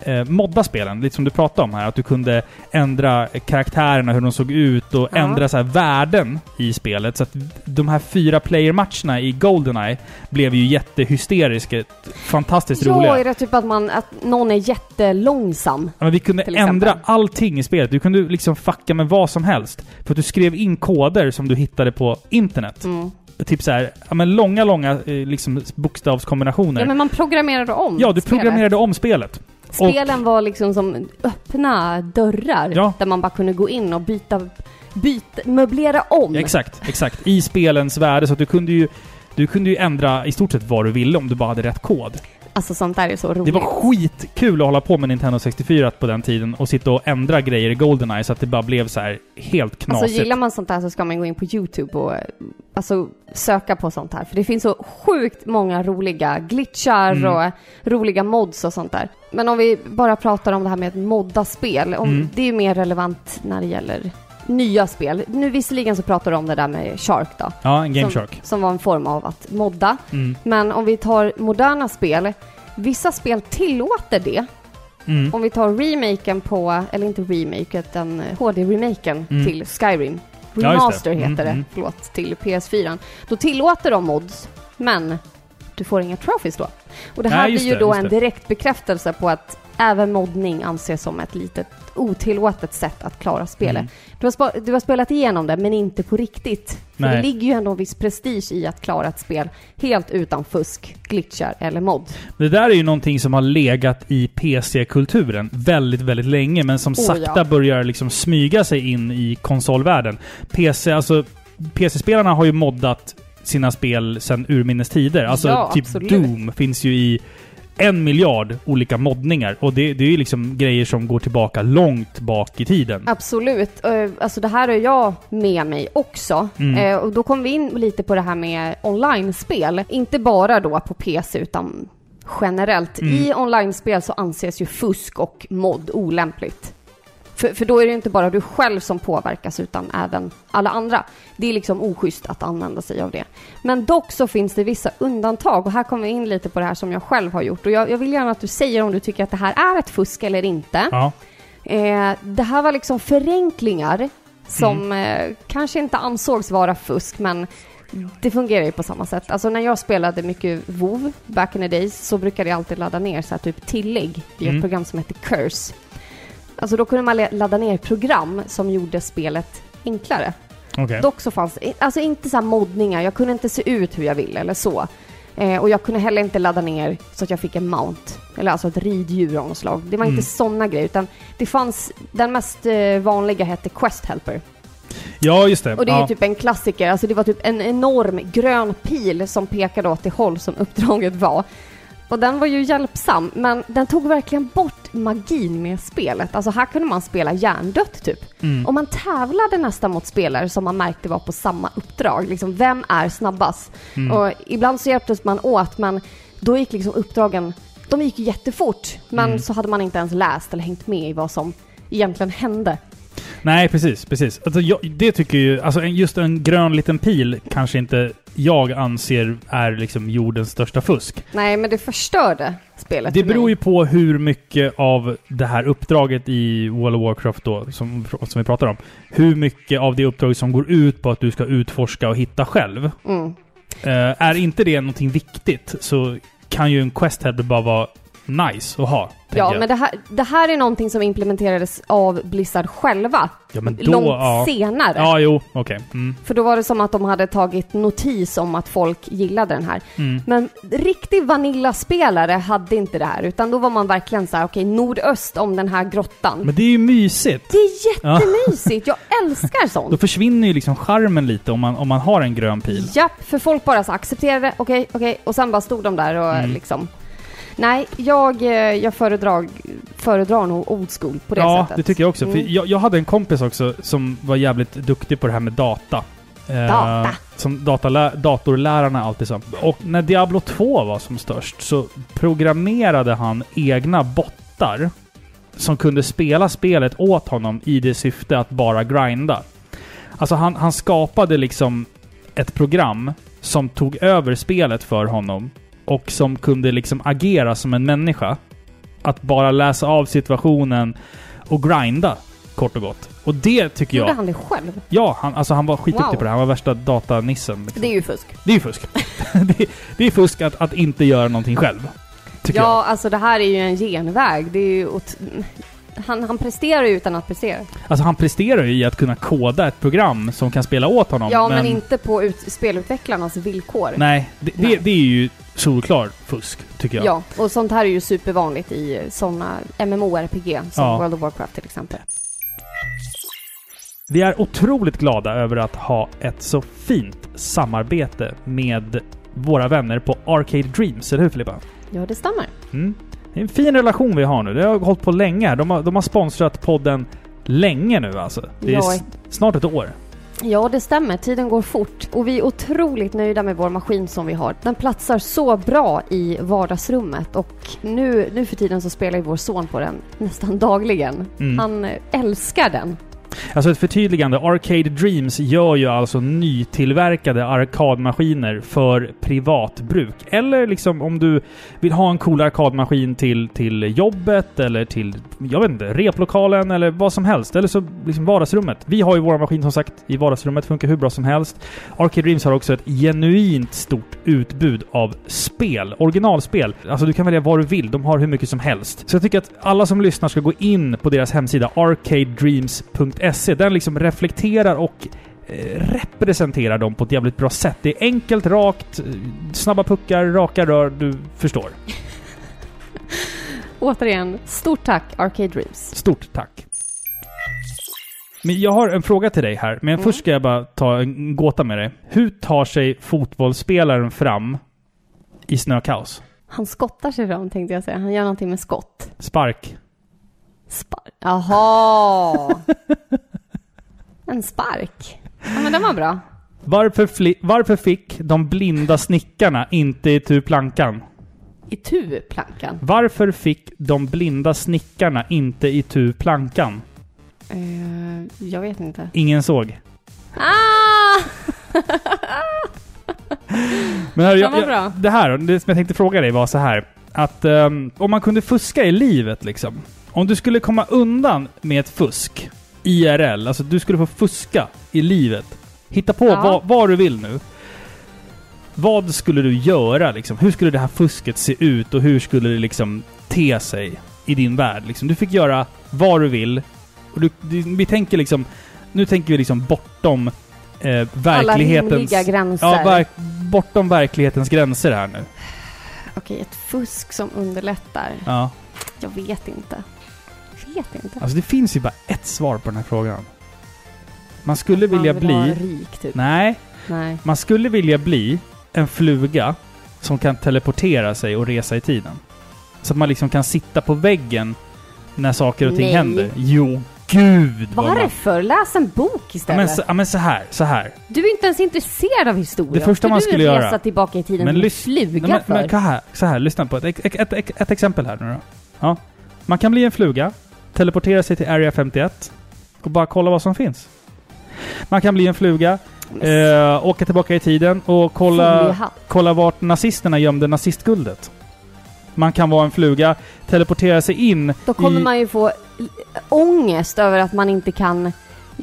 eh, modda spelen, lite som du pratade om här. Att du kunde ändra karaktärerna, hur de såg ut och Ja. ändra så här värden i spelet. Så att de här fyra player-matcherna i Goldeneye blev ju jättehysteriska. Fantastiskt Ja, roliga. är det typ att, man, att någon är jättelångsam? Ja, men vi kunde ändra allting i spelet. Du kunde liksom fucka med vad som helst. För att du skrev in koder som du hittade på internet. Mm. Typ så här, ja men långa, långa eh, liksom bokstavskombinationer. Ja, men man programmerade om Ja, du spelet. programmerade om spelet. Spelen var liksom som öppna dörrar Ja. där man bara kunde gå in och byta, byta möblera om. Exakt, exakt. I spelens värde. Så att du kunde ju du kunde ju ändra i stort sett vad du ville om du bara hade rätt kod. Alltså sånt där är så roligt. Det var skitkul att hålla på med Nintendo 64 på den tiden och sitta och ändra grejer i Goldeneye så att det bara blev så här helt knasigt. Alltså gillar man sånt där så ska man gå in på YouTube och alltså, söka på sånt här. För det finns så sjukt många roliga glitchar Mm. och roliga mods och sånt där. Men om vi bara pratar om det här med att modda spel. Om, Mm. Det är ju mer relevant när det gäller nya spel. Nu visserligen så pratar du om det där med Shark då. Ja, en Game som, Shark. Som var en form av att modda. Mm. Men om vi tar moderna spel. Vissa spel tillåter det. Mm. Om vi tar remaken på, eller inte remake, utan HD-remaken Mm. till Skyrim. Ja, just det. Remaster Mm, heter det, mm. förlåt, till PS4. Då tillåter de mods, men du får inga trophies då. Och det här Nej, blir ju det, då en direkt bekräftelse på att även moddning anses som ett litet otillåtet sätt att klara spelet. Mm. Du, har spa- du har spelat igenom det, men inte på riktigt. För det ligger ju ändå en viss prestige i att klara ett spel helt utan fusk, glitchar eller mod. Det där är ju någonting som har legat i PC-kulturen väldigt, väldigt länge, men som Oh, sakta ja. börjar liksom smyga sig in i konsolvärlden. PC, alltså PC-spelarna har ju moddat sina spel sedan urminnes tider. Alltså Ja, typ absolut. Doom finns ju i en miljard olika moddningar. Och det, det är ju liksom grejer som går tillbaka långt bak i tiden. Absolut. Eh, Alltså det här är jag med mig också. Mm. Eh, Och då kom vi in lite på det här med online-spel. Inte bara då på PC utan generellt. Mm. I online-spel så anses ju fusk och mod olämpligt. För, för då är det inte bara du själv som påverkas utan även alla andra. Det är liksom oschysst att använda sig av det. Men dock så finns det vissa undantag och här kommer vi in lite på det här som jag själv har gjort. Och jag, jag vill gärna att du säger om du tycker att det här är ett fusk eller inte. Ja. Eh, det här var liksom förenklingar som eh, kanske inte ansågs vara fusk, men det fungerar ju på samma sätt. Alltså när jag spelade mycket WoW back in the days så brukade jag alltid ladda ner så här typ tillägg i ett Mm. program som heter Curse. Alltså då kunde man ladda ner program som gjorde spelet enklare. Okej. Dock så fanns alltså inte så här moddningar, jag kunde inte se ut hur jag ville eller så. Eh, och jag kunde heller inte ladda ner så att jag fick en mount, eller alltså ett riddjur av något slag. Det var Mm. inte sådana grejer, utan det fanns, den mest eh, vanliga hette Quest Helper. Ja, just det. Och det är ja. typ en klassiker, alltså det var typ en enorm grön pil som pekade åt det håll som uppdraget var. Och den var ju hjälpsam, men den tog verkligen bort magin med spelet. Alltså här kunde man spela hjärndött typ. Mm. Och man tävlade nästan mot spelare som man märkte var på samma uppdrag. Liksom, vem är snabbast? Mm. Och ibland så hjälptes man åt, men då gick liksom uppdragen, de gick jättefort. Men Mm. så hade man inte ens läst eller hängt med i vad som egentligen hände. Nej, precis. precis. Alltså, jag, det tycker ju... Alltså just en grön liten pil kanske inte jag anser är liksom jordens största fusk. Nej, men det förstörde spelet Det för mig. beror ju på hur mycket av det här uppdraget i World of Warcraft då, som, som vi pratar om, hur mycket av det uppdraget som går ut på att du ska utforska och hitta själv. Mm. Eh, är inte det någonting viktigt så kan ju en quest header bara vara nice att ha. Ja, jag. men det här, det här är någonting som implementerades av Blizzard själva. ja, men då, långt ja. senare. Ja, jo, okej. Mm, För då var det som att de hade tagit notis om att folk gillade den här. mm. Men riktig Vanilla-spelare hade inte det här, utan då var man verkligen så här: okej, nordöst om den här grottan. Men det är ju mysigt. Det är jättemysigt, jag älskar Då sånt. försvinner ju liksom charmen lite om man, om man har en grön pil. Japp, för folk bara så accepterade, okej, okej, och sen bara stod de där och Mm. liksom... Nej, jag, eh, jag föredrar, föredrar nog old school på det ja, sättet. det tycker jag också. Mm. För jag, jag hade en kompis också som var jävligt duktig på det här med data. Eh, Data. Som datalä- datorlärarna alltid sa. Och när Diablo 2 var som störst så programmerade han egna bottar som kunde spela spelet åt honom i det syfte att bara grinda. Alltså han, han skapade liksom ett program som tog över spelet för honom och som kunde liksom agera som en människa. Att bara läsa av situationen och grinda, kort och gott. Och det tycker Gjorde jag... han det själv? Ja, han, alltså han var skitduktig Wow. på det. Han var värsta datanissen. Liksom. Det är ju fusk. Det är ju fusk. det, är, det är fusk att, att inte göra någonting själv. Ja, alltså det här är ju en genväg. Det är ju han, han presterar ju utan att prestera. Alltså han presterar ju i att kunna koda ett program som kan spela åt honom. Ja, men, inte på ut, spelutvecklarnas villkor. Nej, det, det, Nej. det är ju solklar fusk, tycker jag. Ja, och sånt här är ju supervanligt i såna MMORPG som Ja. World of Warcraft till exempel. Vi är otroligt glada över att ha ett så fint samarbete med våra vänner på Arcade Dreams, eller hur Filippa? Ja, det stämmer. Mm. Det är en fin relation vi har nu. Det har hållit på länge. De har, de har sponsrat podden länge nu alltså. Det är Ja. snart ett år. Ja, det stämmer. Tiden går fort. Och vi är otroligt nöjda med vår maskin som vi har. Den platsar så bra i vardagsrummet och nu, nu för tiden så spelar ju vår son på den nästan dagligen. Mm. Han älskar den. Alltså ett förtydligande. Arcade Dreams gör ju alltså nytillverkade arkadmaskiner för privatbruk. Eller liksom om du vill ha en cool arkadmaskin till, till jobbet eller till, jag vet inte, replokalen eller vad som helst. Eller så liksom vardagsrummet. Vi har ju våra maskin som sagt i vardagsrummet, funkar hur bra som helst. Arcade Dreams har också ett genuint stort utbud av spel. Originalspel. Alltså du kan välja vad du vill. De har hur mycket som helst. Så jag tycker att alla som lyssnar ska gå in på deras hemsida arcadedreams.se. Den liksom reflekterar och eh, representerar dem på ett jävligt bra sätt. Det är enkelt, rakt, eh, snabba puckar, raka rör. Du förstår. Återigen, stort tack Arcade Dreams. Stort tack. Men jag har en fråga till dig här, men Mm. först ska jag bara ta en gåta med dig. Hur tar sig fotbollsspelaren fram i snökaos? Han skottar sig fram tänkte jag säga. Han gör någonting med skott. Spark. Spark. Jaha! en spark. Ja, men den var bra. Varför, varför fick de blinda snickarna inte i tu plankan? I tu-plankan. Varför fick de blinda snickarna inte i tu plankan? Eh, jag vet inte. Ingen såg. Ah! Men Den jag, jag, det här, det som jag tänkte fråga dig var så här. Att ehm, om man kunde fuska i livet liksom. Om du skulle komma undan med ett fusk. IRL, alltså du skulle få fuska i livet. Hitta på Ja. vad, vad du vill nu. Vad skulle du göra liksom? Hur skulle det här fusket se ut och hur skulle det liksom te sig i din värld? Liksom? Du fick göra vad du vill. Och du, vi tänker liksom... Nu tänker vi liksom bortom eh, Alla verklighetens... rimliga gränser. Ja, verk, bortom verklighetens gränser här nu. Okej, ett fusk som underlättar. Ja. Jag vet inte. Vet inte. Alltså det finns ju bara ett svar på den här frågan. Man skulle vilja Man vill vara bli... rik, typ. Nej. Nej. Man skulle vilja bli en fluga som kan teleportera sig och resa i tiden. Så att man liksom kan sitta på väggen när saker och ting Nej. händer. Jo, gud vad man... Varför? Läs en bok Ja istället. men, så, ja men så här, så här. Du är inte ens intresserad av historia. Det första man skulle resa göra- tillbaka i tiden Men med fluga men, för? men, så här, så här, lyssna på ett, ett, ett, ett, ett exempel här nu då. Ja. Man kan bli en fluga, teleportera sig till Area 51 och bara kolla vad som finns. Man kan bli en fluga, eh, åka tillbaka i tiden och kolla, kolla vart nazisterna gömde nazistguldet. Man kan vara en fluga, teleportera sig in Då kommer i... man ju få ångest över att man inte kan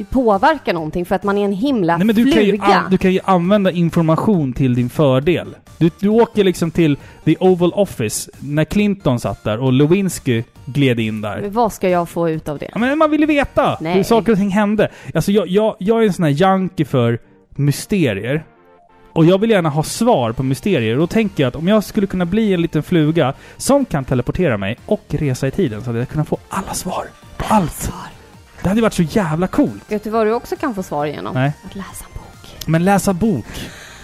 påverka någonting för att man är en himla Nej, men du, kan ju fluga. du kan ju använda information till din fördel. Du, du åker liksom till the Oval Office när Clinton satt där och Lewinsky gled in där. Men Vad ska jag få ut av det? Ja, men man vill ju veta Nej. hur saker och ting hände. Alltså jag, jag, jag är en sån här junkie för mysterier. Och jag vill gärna ha svar på mysterier. Då tänker jag att om jag skulle kunna bli en liten fluga som kan teleportera mig och resa i tiden så hade jag kunnat få alla svar på allt. Det hade varit så jävla coolt. Vet du vad du också kan få svar igenom? Nej. Att läsa en bok. Men läsa bok,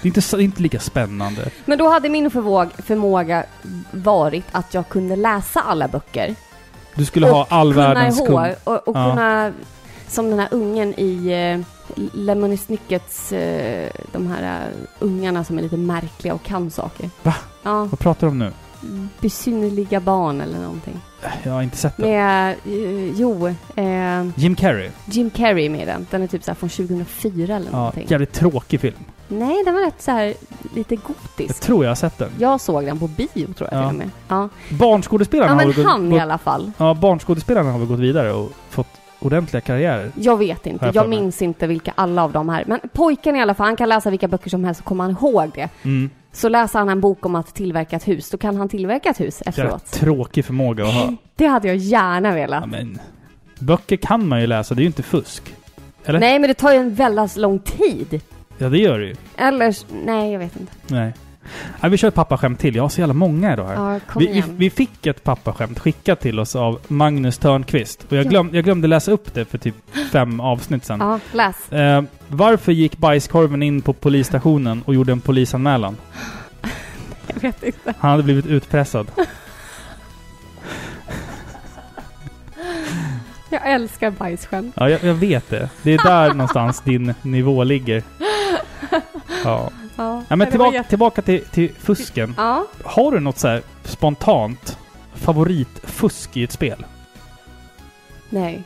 det är inte, det är inte lika spännande. Men då hade min förvåg, förmåga varit att jag kunde läsa alla böcker. Du skulle ha all världens kund. och, och Ja. kunna, som den här ungen i eh, Lemony Snickets, eh, de här eh, ungarna som är lite märkliga och kan saker. Va? Ja, Vad pratar du om nu? Besynnerliga barn eller någonting. Jag har inte sett den. Med, eh, jo, eh, Jim Carrey. Jim Carrey med den. Den är typ så här från 2004 eller Ja, någonting. jävligt tråkig film. Nej, den var rätt så här lite Jag gotisk. tror jag har sett den. Jag såg den på bio tror jag Ja. till och med. Ja, Barnskådespelarna ja har men väl han gått, i alla fall. Ja, barnskådespelarna har väl gått vidare och fått ordentliga karriärer. Jag vet inte, Har jag jag, minns inte vilka alla av dem är. Men pojken i alla fall, han kan läsa vilka böcker som helst så kommer han ihåg det. Mm. Så läser han en bok om att tillverka ett hus, då kan han tillverka ett hus efteråt. tråkig förmåga att ha. Det hade jag gärna velat. Ja, men, böcker kan man ju läsa, det är ju inte fusk. Eller? Nej, men det tar ju en väldigt lång tid. Ja, det gör det ju. Eller, nej jag vet inte. Nej. Ja, vi kör ett pappaskämt till. Jag har så jävla många idag här. Ja, Vi, vi, vi fick ett pappaskämt skickat till oss av Magnus Törnqvist. Och jag, Ja. glöm, jag glömde läsa upp det för typ fem avsnitt sedan. Ja, läs. Eh, varför gick bajskorven in på polisstationen och gjorde en polisanmälan? Jag vet inte. Han hade blivit utpressad. Jag älskar bajsskämt. Ja, jag, jag vet det. Det är där någonstans din nivå ligger. Ja. Ja, ja men tillbaka, jätte- tillbaka till, till fusken. Ja, Har du något så spontant favoritfusk i ett spel? nej.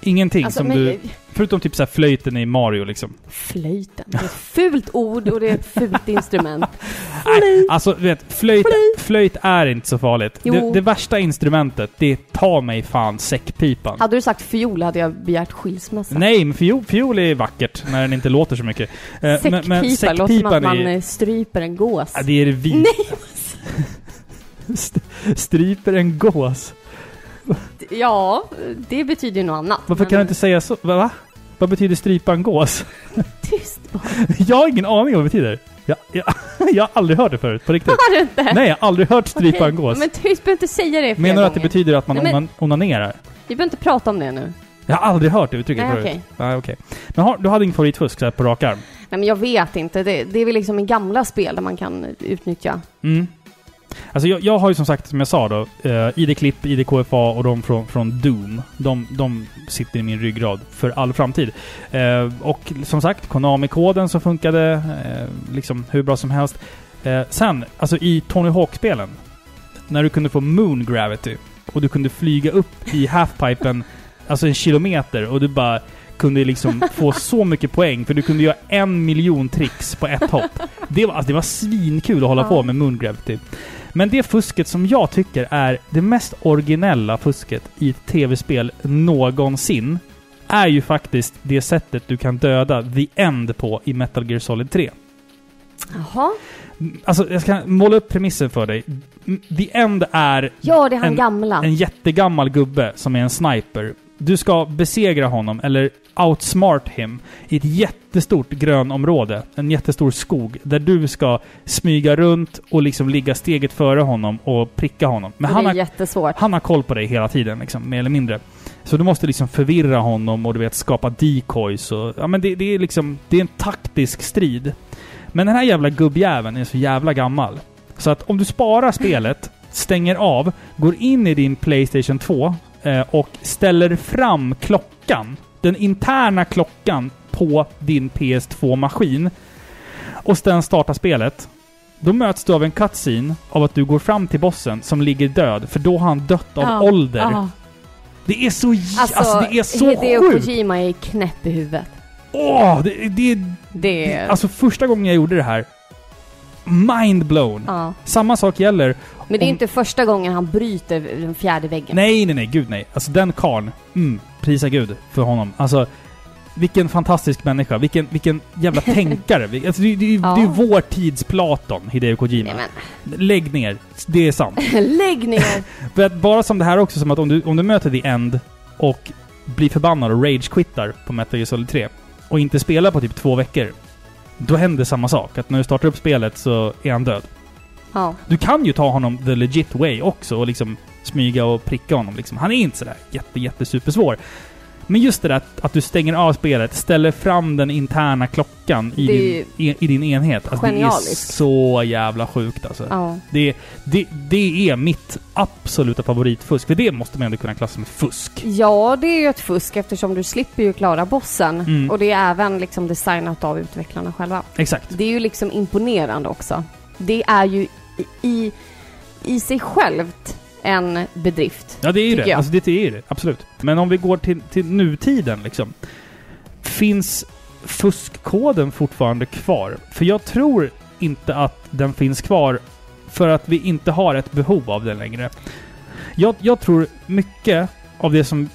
Ingenting Alltså, som men, du... Förutom typ så flöjten i Mario liksom. Flöjten. Det är ett fult ord och det är ett fult instrument. Nej, alltså du vet, flöjt, flöjt är inte så farligt. Det, det värsta instrumentet, det är ta mig fan säckpipan. Hade du sagt fiol hade jag begärt skilsmässa. Nej, men fiol, fiol är vackert när den inte låter så mycket. Eh, Säckpipa låter som att man är... eh, stryper en gås. Ja, det är det vi... Nej! St- stryper en gås. Ja, det betyder ju något annat. Varför men- kan du inte säga så? Va? Va? Vad betyder strypa en gås? Tyst bara. Jag har ingen aning om vad det betyder. Jag, jag, jag har aldrig hört det förut, på riktigt. Har du inte? Nej, jag har aldrig hört strypa Okej, en gås. Men tyst, behöver inte säga det Menar du att det betyder att man Nej, men- onan- onanerar? Vi behöver inte prata om det nu. Jag har aldrig hört det uttrycket Nej, förut. okej. Nej, okej. Men har, du hade ingen favoritfusk så här på rak arm? Nej, men jag vet inte. Det, det är väl liksom i gamla spel där man kan utnyttja. Mm. Alltså jag, jag har ju som sagt, som jag sa då, eh, ID-klipp, ID-KFA och de från, från Doom. De, de sitter i min ryggrad för all framtid. Eh, och som sagt, Konami-koden som funkade eh, liksom hur bra som helst. Eh, sen, alltså i Tony Hawk-spelen, när du kunde få Moon Gravity och du kunde flyga upp i halfpipen, alltså en kilometer och du bara kunde liksom få så mycket poäng för du kunde göra en miljon tricks på ett hopp. Det var, alltså, det var svinkul att hålla Ja. på med Moon Gravity. Men det fusket som jag tycker är det mest originella fusket i ett tv-spel någonsin är ju faktiskt det sättet du kan döda The End på i Metal Gear Solid 3. Jaha. Alltså, jag ska måla upp premissen för dig. The End är Ja, det är han En- gamla. en jättegammal gubbe som är en sniper. Du ska besegra honom, eller outsmart him, i ett jättestort grönområde. En jättestor skog. Där du ska smyga runt och liksom ligga steget före honom och pricka honom. Men Och han det är har, jättesvårt. han har koll på dig hela tiden, liksom, mer eller mindre. Så du måste liksom förvirra honom och du vet skapa decoys och... Ja men det, det är liksom... Det är en taktisk strid. Men den här jävla gubbjäveln är så jävla gammal. Så att om du sparar spelet, stänger av, går in i din Playstation 2 eh, och ställer fram klockan, den interna klockan på din PS2-maskin och sen startar spelet. Då möts du av en cutscene av att du går fram till bossen som ligger död, för då har han dött av Ja, ålder. ja. Det är så... Alltså, Alltså, det är så Hideo sjukt! Kojima är knäpp i huvudet. Åh! Det, det, Det. Alltså första gången jag gjorde det här, mind blown. ja. Samma sak gäller... Men det är inte första gången han bryter den fjärde väggen. Nej, nej, nej, gud nej. Alltså den karln, mm, prisa gud för honom. Alltså, vilken fantastisk människa. Vilken, vilken jävla tänkare. Alltså, det, det, Ja. det är vår tids Platon, Hideo Kojima. Nej, Lägg ner. Det är sant. lägg ner! För att bara som det här också, som att om du, om du möter The End och blir förbannad och rage-quittar på Metal Gear Solid 3 och inte spelar på typ två veckor, då händer samma sak. Att när du startar upp spelet så är han död. Ja. Du kan ju ta honom the legit way också och liksom smyga och pricka honom. Liksom. Han är inte sådär jätte, jätte supersvår. Men just det där att, att du stänger av spelet, ställer fram den interna klockan i, din, i, i din enhet. Alltså, det är så jävla sjukt alltså. ja. Det, det, det är mitt absoluta favoritfusk. För det måste man ändå kunna klassa som fusk. Ja, det är ju ett fusk eftersom du slipper ju klara bossen. Mm. Och det är även liksom designat av utvecklarna själva. Exakt. Det är ju liksom imponerande också. Det är ju i, i, sig självt en bedrift. Ja, det är ju det. jag. Alltså, det är det. Absolut. Men om vi går till, till nutiden liksom. Finns fuskkoden fortfarande kvar? För jag tror inte att den finns kvar för att vi inte har ett behov av den längre. Jag, jag tror mycket av det som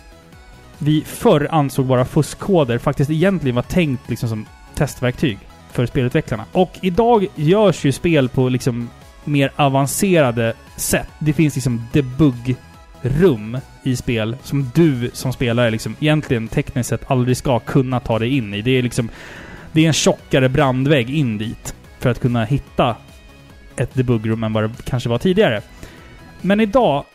vi förr ansåg vara fuskkoder faktiskt egentligen var tänkt liksom som testverktyg för spelutvecklarna. Och idag görs ju spel på liksom mer avancerade sätt. Det finns liksom debuggrum i spel som du som spelare liksom egentligen tekniskt sett aldrig ska kunna ta dig in i. Det är liksom... Det är en tjockare brandvägg in dit för att kunna hitta ett debuggrum än vad det kanske var tidigare. Men idag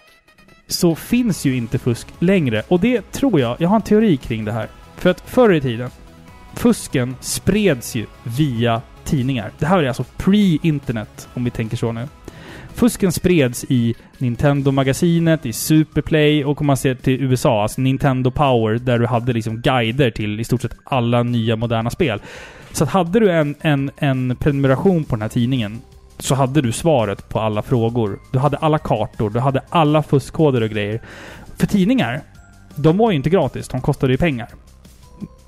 så finns ju inte fusk längre. Och det tror jag, jag har en teori kring det här. För att förr i tiden, fusken spreds ju via tidningar. Det här är alltså pre-internet, om vi tänker så nu. Fusken spreds i Nintendo-magasinet, i Superplay och om man ser till USA, alltså Nintendo Power, där du hade liksom guider till i stort sett alla nya moderna spel. Så att hade du en, en, en prenumeration på den här tidningen så hade du svaret på alla frågor. Du hade alla kartor, du hade alla fuskkoder och grejer. För tidningar, de var ju inte gratis, de kostade ju pengar.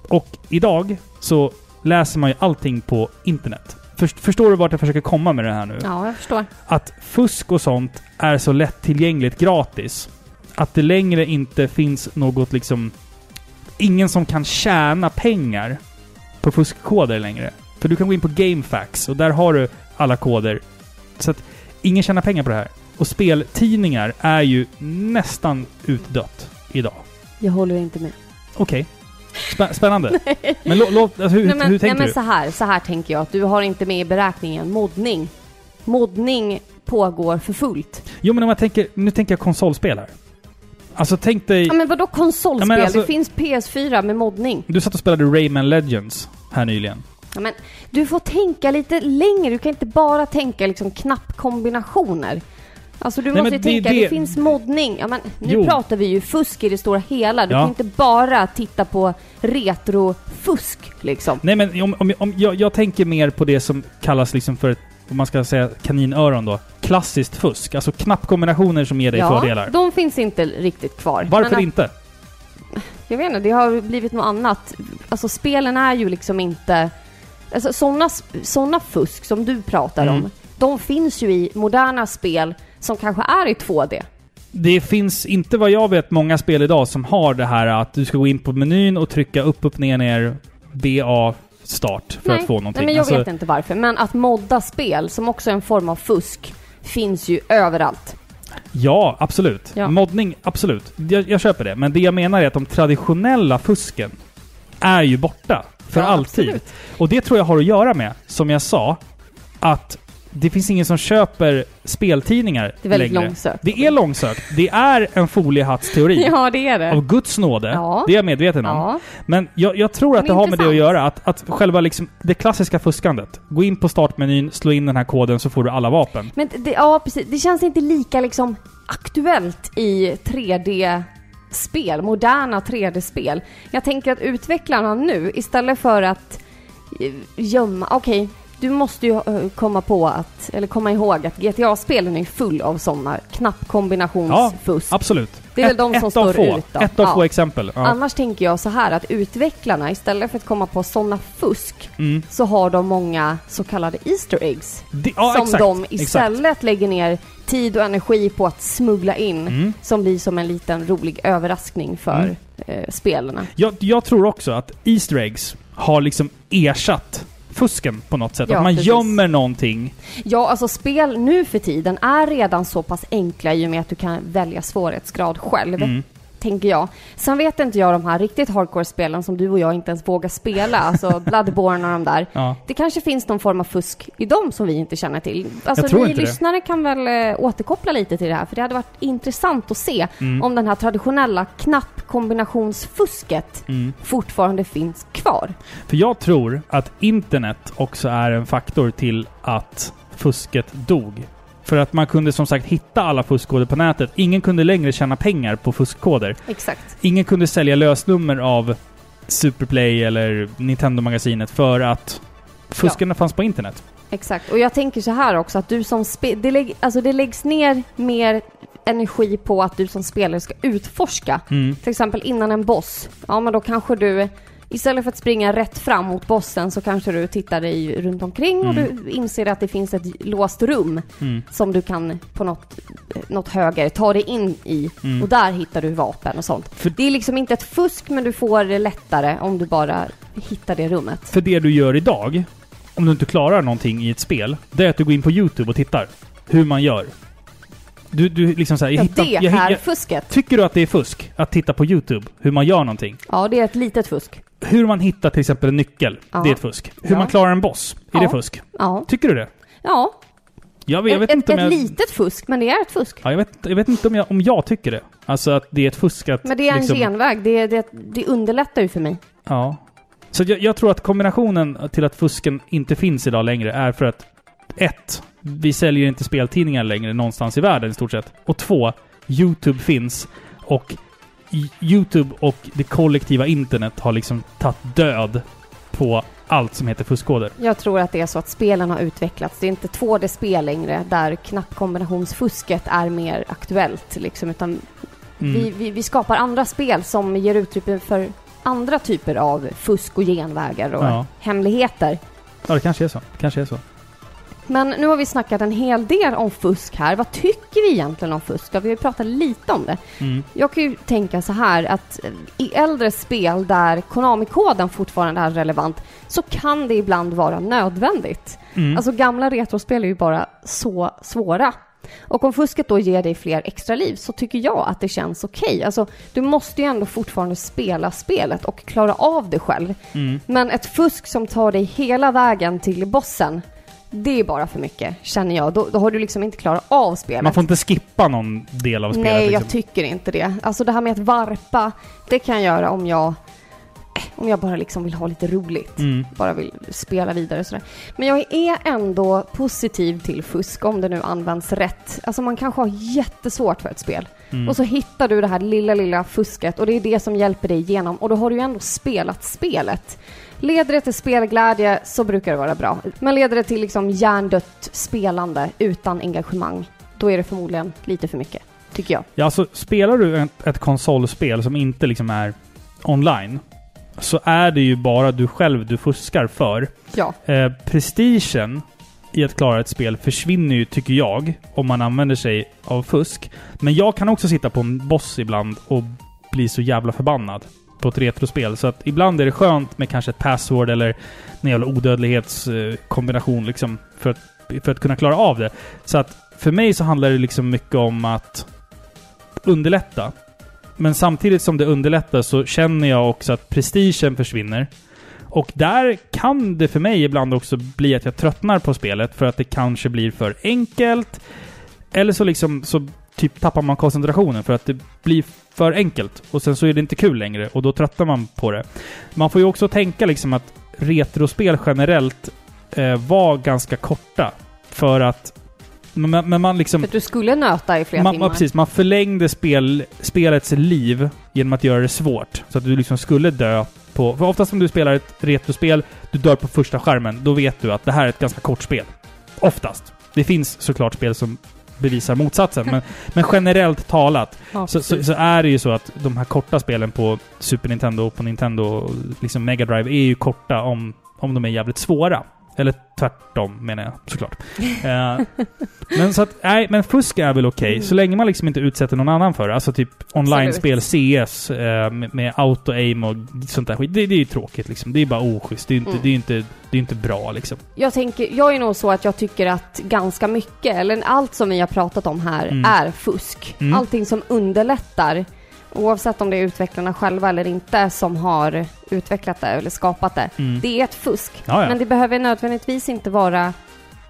Och idag så läser man ju allting på internet. Först, förstår du vart jag försöker komma med det här nu? Ja, jag förstår. Att fusk och sånt är så lättillgängligt gratis. Att det längre inte finns något liksom... Ingen som kan tjäna pengar på fuskkoder längre. För du kan gå in på GameFAQs och där har du alla koder. Så att ingen tjänar pengar på det här. Och speltidningar är ju nästan utdött idag. Jag håller inte med. Okej. Spä- spännande. Men lå- låt, alltså, hur, nej, men, hur tänker nej, men du? så här, så här tänker jag att du har inte med i beräkningen moddning. Moddning pågår för fullt. Jo men om jag tänker, nu tänker jag konsolspel här. Alltså tänk dig... Ja men vadå konsolspel? Ja, men alltså- det finns PS4 med moddning. Du satt och spelade Rayman Legends här nyligen. Ja, men du får tänka lite längre. Du kan inte bara tänka liksom knappkombinationer. Alltså du Nej, måste men det- tänka, det, det- finns moddning. Ja, men nu Jo. pratar vi ju fusk i det stora hela. Du Ja. kan inte bara titta på retrofusk liksom. Nej men om, om, om jag, jag tänker mer på det som kallas liksom för, om man ska säga kaninöron då, klassiskt fusk. Alltså knappkombinationer som ger dig ja, fördelar. de finns inte riktigt kvar. Varför Men, inte? Jag vet inte, det har blivit något annat. Alltså spelen är ju liksom inte... Alltså sådana såna fusk som du pratar Mm. om, de finns ju i moderna spel som kanske är i 2D. Det finns inte vad jag vet många spel idag som har det här att du ska gå in på menyn och trycka upp, upp, ner, ner, BA, start för Nej. att få någonting. Nej, men jag Alltså, vet inte varför. Men att modda spel, som också är en form av fusk, finns ju överallt. Ja, absolut. Ja. Moddning, absolut. Jag, jag köper det. Men det jag menar är att de traditionella fusken är ju borta. För Ja, alltid. absolut. Och det tror jag har att göra med, som jag sa, att det finns ingen som köper speltidningar Det är väldigt längre. långsökt. Det är långsökt. Det är en foliehattsteori. Ja, det är det. Av Guds nåde. Ja. Det är jag medveten om. Ja. Men jag, jag tror att Men det har med det att intressant. göra. Att, att själva liksom, det klassiska fuskandet. Gå in på startmenyn, slå in den här koden så får du alla vapen. Men det, ja, precis. Det känns inte lika liksom aktuellt i 3D-spel, moderna 3D-spel. Jag tänker att utvecklarna nu, istället för att eh, gömma, okej, du måste ju eh, komma på att, eller komma ihåg att GTA-spelen är full av sådana knappkombinationsfusk. Absolut. Det är väl ett, de som står få. ut då. Ett av Ja. få exempel. Ja. Annars tänker jag så här att utvecklarna, istället för att komma på sådana fusk, Mm. så har de många så kallade Easter eggs. Det, ja, som exakt. de exakt. istället lägger ner tid och energi på att smuggla in. Mm. Som blir som en liten rolig överraskning för Mm. eh, spelarna. Jag, jag tror också att Easter eggs har liksom ersatt fusken på något sätt. Ja, att man precis. gömmer någonting. Ja, alltså spel nu för tiden är redan så pass enkla i och med att du kan välja svårighetsgrad själv. Mm. Tänker jag. Sen vet inte jag de här riktigt hardcore-spelen som du och jag inte ens vågar spela. Alltså Bloodborne och de där. Ja. Det kanske finns någon form av fusk i dem som vi inte känner till. Alltså ni inte det. lyssnare kan väl eh, återkoppla lite till det här, för det hade varit intressant att se Mm. om den här traditionella knappkombinationsfusket Mm. fortfarande finns kvar. För jag tror att internet också är en faktor till att fusket dog. För att man kunde som sagt hitta alla fuskkoder på nätet. Ingen kunde längre tjäna pengar på fuskkoder. Exakt. Ingen kunde sälja lösnummer av Superplay eller Nintendo-magasinet för att fuskarna fanns på internet. Exakt. Och jag tänker så här också att du som det, lägg- alltså det läggs ner mer energi på att du som spelare ska utforska. Mm. Till exempel innan en boss. Ja, men då kanske du istället för att springa rätt fram mot bossen så kanske du tittar dig runt omkring och Mm. du inser att det finns ett låst rum Mm. som du kan på något, något höger ta dig in i. Mm. Och där hittar du vapen och sånt. För- Det är liksom inte ett fusk men du får det lättare om du bara hittar det rummet. För det du gör idag, om du inte klarar någonting i ett spel, det är att du går in på YouTube och tittar hur man gör. Du, du liksom såhär, jag Ja, hittar, det jag, är jag, fusket. Tycker du att det är fusk att titta på YouTube hur man gör någonting? Ja, det är ett litet fusk. Hur man hittar till exempel en nyckel, Ja. det är ett fusk. Hur Ja. man klarar en boss, är det fusk? Ja. Tycker du det? Ja. Jag, jag vet ett inte om ett jag... litet fusk, men det är ett fusk. Ja, jag, vet, jag vet inte om jag, om jag tycker det. Alltså att det är ett fusk att... Men det är en liksom, genväg. Det, det, det underlättar ju för mig. Ja. Så jag, jag tror att kombinationen till att fusken inte finns idag längre är för att ett, Vi säljer inte speltidningar längre någonstans i världen i stort sett. Och två, YouTube finns och YouTube och det kollektiva internet har liksom tagit död på allt som heter fuskkoder. Jag tror att det är så att spelen har utvecklats. Det är inte 2D-spel längre där knappkombinationsfusket är mer aktuellt liksom, utan Mm. vi, vi, vi skapar andra spel som ger utrymme för andra typer av fusk och genvägar och Ja. hemligheter. Ja, det kanske är så. kanske är så. Men nu har vi snackat en hel del om fusk här. Vad tycker vi egentligen om fusk? Vi har ju pratat lite om det. Mm. Jag kan ju tänka så här att i äldre spel där Konami-koden fortfarande är relevant så kan det ibland vara nödvändigt. Mm. Alltså gamla retrospel är ju bara så svåra. Och om fusket då ger dig fler extra liv så tycker jag att det känns okej. Alltså, du måste ju ändå fortfarande spela spelet och klara av det själv. Mm. Men ett fusk som tar dig hela vägen till bossen, det är bara för mycket, känner jag. Då, då har du liksom inte klarat av spelet. Man får inte skippa någon del av spelet. Nej, jag liksom. tycker inte det. Alltså det här med att varpa, det kan jag göra om jag, eh, om jag bara liksom vill ha lite roligt. Mm. Bara vill spela vidare och sådär. Men jag är ändå positiv till fusk om det nu används rätt. Alltså man kanske har jättesvårt för ett spel. Mm. Och så hittar du det här lilla, lilla fusket och det är det som hjälper dig igenom. Och då har du ju ändå spelat spelet. Leder det till spelglädje så brukar det vara bra. Men leder det till liksom hjärndött spelande utan engagemang, då är det förmodligen lite för mycket. Tycker jag. Ja, alltså spelar du ett, ett konsolspel som inte liksom är online, så är det ju bara du själv du fuskar för. Ja. Eh, prestigen i att klara ett spel försvinner ju, tycker jag, om man använder sig av fusk. Men jag kan också sitta på en boss ibland och bli så jävla förbannad på ett retrospel. Så att ibland är det skönt med kanske ett password eller en jävla odödlighetskombination eh, liksom, för att, för att kunna klara av det. Så att för mig så handlar det liksom mycket om att underlätta. Men samtidigt som det underlättar så känner jag också att prestigen försvinner. Och där kan det för mig ibland också bli att jag tröttnar på spelet för att det kanske blir för enkelt. Eller så liksom så typ tappar man koncentrationen för att det blir för enkelt. Och sen så är det inte kul längre och då tröttnar man på det. Man får ju också tänka liksom att retrospel generellt eh, var ganska korta. För att... Men, men man liksom... För att du skulle nöta i flera Man, timmar. precis, man förlängde spel, spelets liv genom att göra det svårt. Så att du liksom skulle dö på... För oftast om du spelar ett retrospel, du dör på första skärmen, då vet du att det här är ett ganska kort spel. Oftast. Det finns såklart spel som bevisar motsatsen, men, men generellt talat Ja, så, så, så är det ju så att de här korta spelen på Super Nintendo och på Nintendo liksom Mega Drive är ju korta om, om de är jävligt svåra. Eller tvärtom menar jag såklart. Eh, men så att, nej, men fusk är väl okej. Så länge man liksom inte utsätter någon annan för det. Alltså typ online-spel, CS, eh, med, med auto-aim och sånt där skit. Det, det är ju tråkigt liksom. Det är bara oschysst. Det är inte, Mm. det är inte, det är inte bra liksom. Jag tänker, jag är nog så att jag tycker att ganska mycket, eller allt som vi har pratat om här, Mm. är fusk. Mm. Allting som underlättar, oavsett om det är utvecklarna själva eller inte som har utvecklat det eller skapat det. Mm. Det är ett fusk. Ja, ja. Men det behöver nödvändigtvis inte vara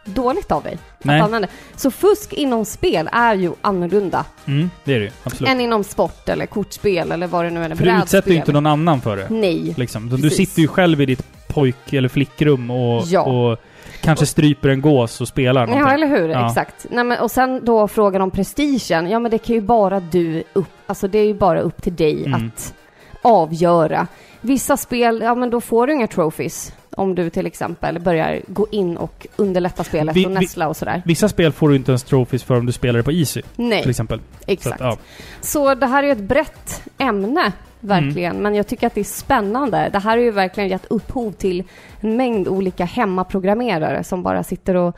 dåligt av dig Nej. att använda. Så fusk inom spel är ju annorlunda Mm, det är det ju. Absolut. än inom sport eller kortspel eller vad det nu är. För du utsätter ju brädspel. inte någon annan för det. Nej. Liksom. Du Precis. sitter ju själv i ditt pojk eller flickrum och, Ja. och kanske stryper en gås och spelar någonting. Ja, eller hur? Ja. Exakt. Nej, men, och sen då frågan om prestigen. Ja, men det kan ju bara du upp... Alltså det är ju bara upp till dig Mm. att avgöra. Vissa spel, ja men då får du inga trophies. Om du till exempel börjar gå in och underlätta spelet Vi- och näsla och sådär. Vissa spel får du inte ens trophies för om du spelar det på Easy, till Nej, exempel. Så exakt. att, ja. Så det här är ju ett brett ämne, verkligen. Mm. Men jag tycker att det är spännande. Det här har ju verkligen gett upphov till en mängd olika hemmaprogrammerare som bara sitter och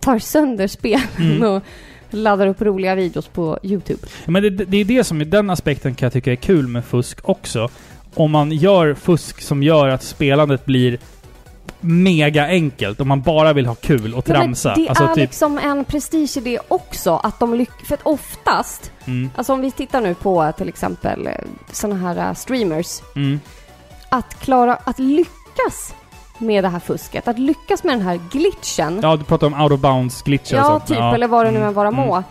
tar sönder spelen Mm. och laddar upp roliga videos på YouTube. Men det, det är det som, i den aspekten kan jag tycka är kul med fusk också. Om man gör fusk som gör att spelandet blir mega enkelt, om man bara vill ha kul och tramsa. Ja, det alltså är typ... liksom en prestige i det också, att de lyckas... För att oftast, Mm, alltså om vi tittar nu på till exempel sådana här eh, streamers, mm, att klara, att lyckas med det här fusket, att lyckas med den här glitchen, ja, du pratar om out of bounds glitcher och ja sånt. typ, eller vad det nu Mm, än vara mm. må.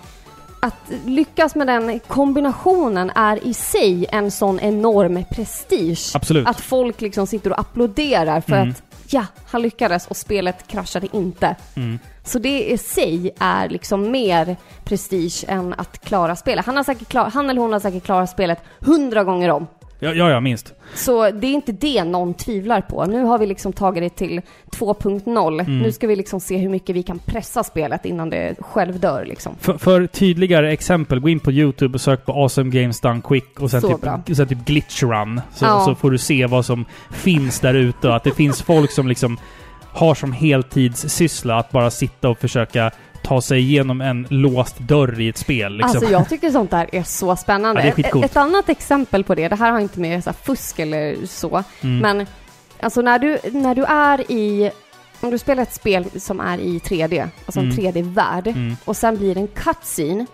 Att lyckas med den kombinationen är i sig en sån enorm prestige. Absolut. Att folk liksom sitter och applåderar för Mm. att ja, han lyckades och spelet kraschade inte. Mm. Så det i sig är liksom mer prestige än att klara spelet. Han, har säkert klar, han eller hon har säkert klarat spelet hundra gånger om. Ja, ja, ja minst. Så det är inte det någon tvivlar på. Nu har vi liksom tagit det till 2.0. Mm. Nu ska vi liksom se hur mycket vi kan pressa spelet innan det själv dör liksom. För, för tydligare exempel, gå in på YouTube och sök på Awesome Games Done Quick och sen, Så typ, bra. sen typ Glitch Run. Så, Ja. så får du se vad som finns där ute och att det finns folk som liksom har som heltidssyssla att bara sitta och försöka ta sig igenom en låst dörr i ett spel. Liksom. Alltså jag tycker sånt där är så spännande. Ja, är ett, ett annat exempel på det, det här har inte med så fusk eller så, Mm. men alltså när du, när du är i, om du spelar ett spel som är i 3D, alltså en Mm. 3D-värld, Mm. och sen blir det en cutscene,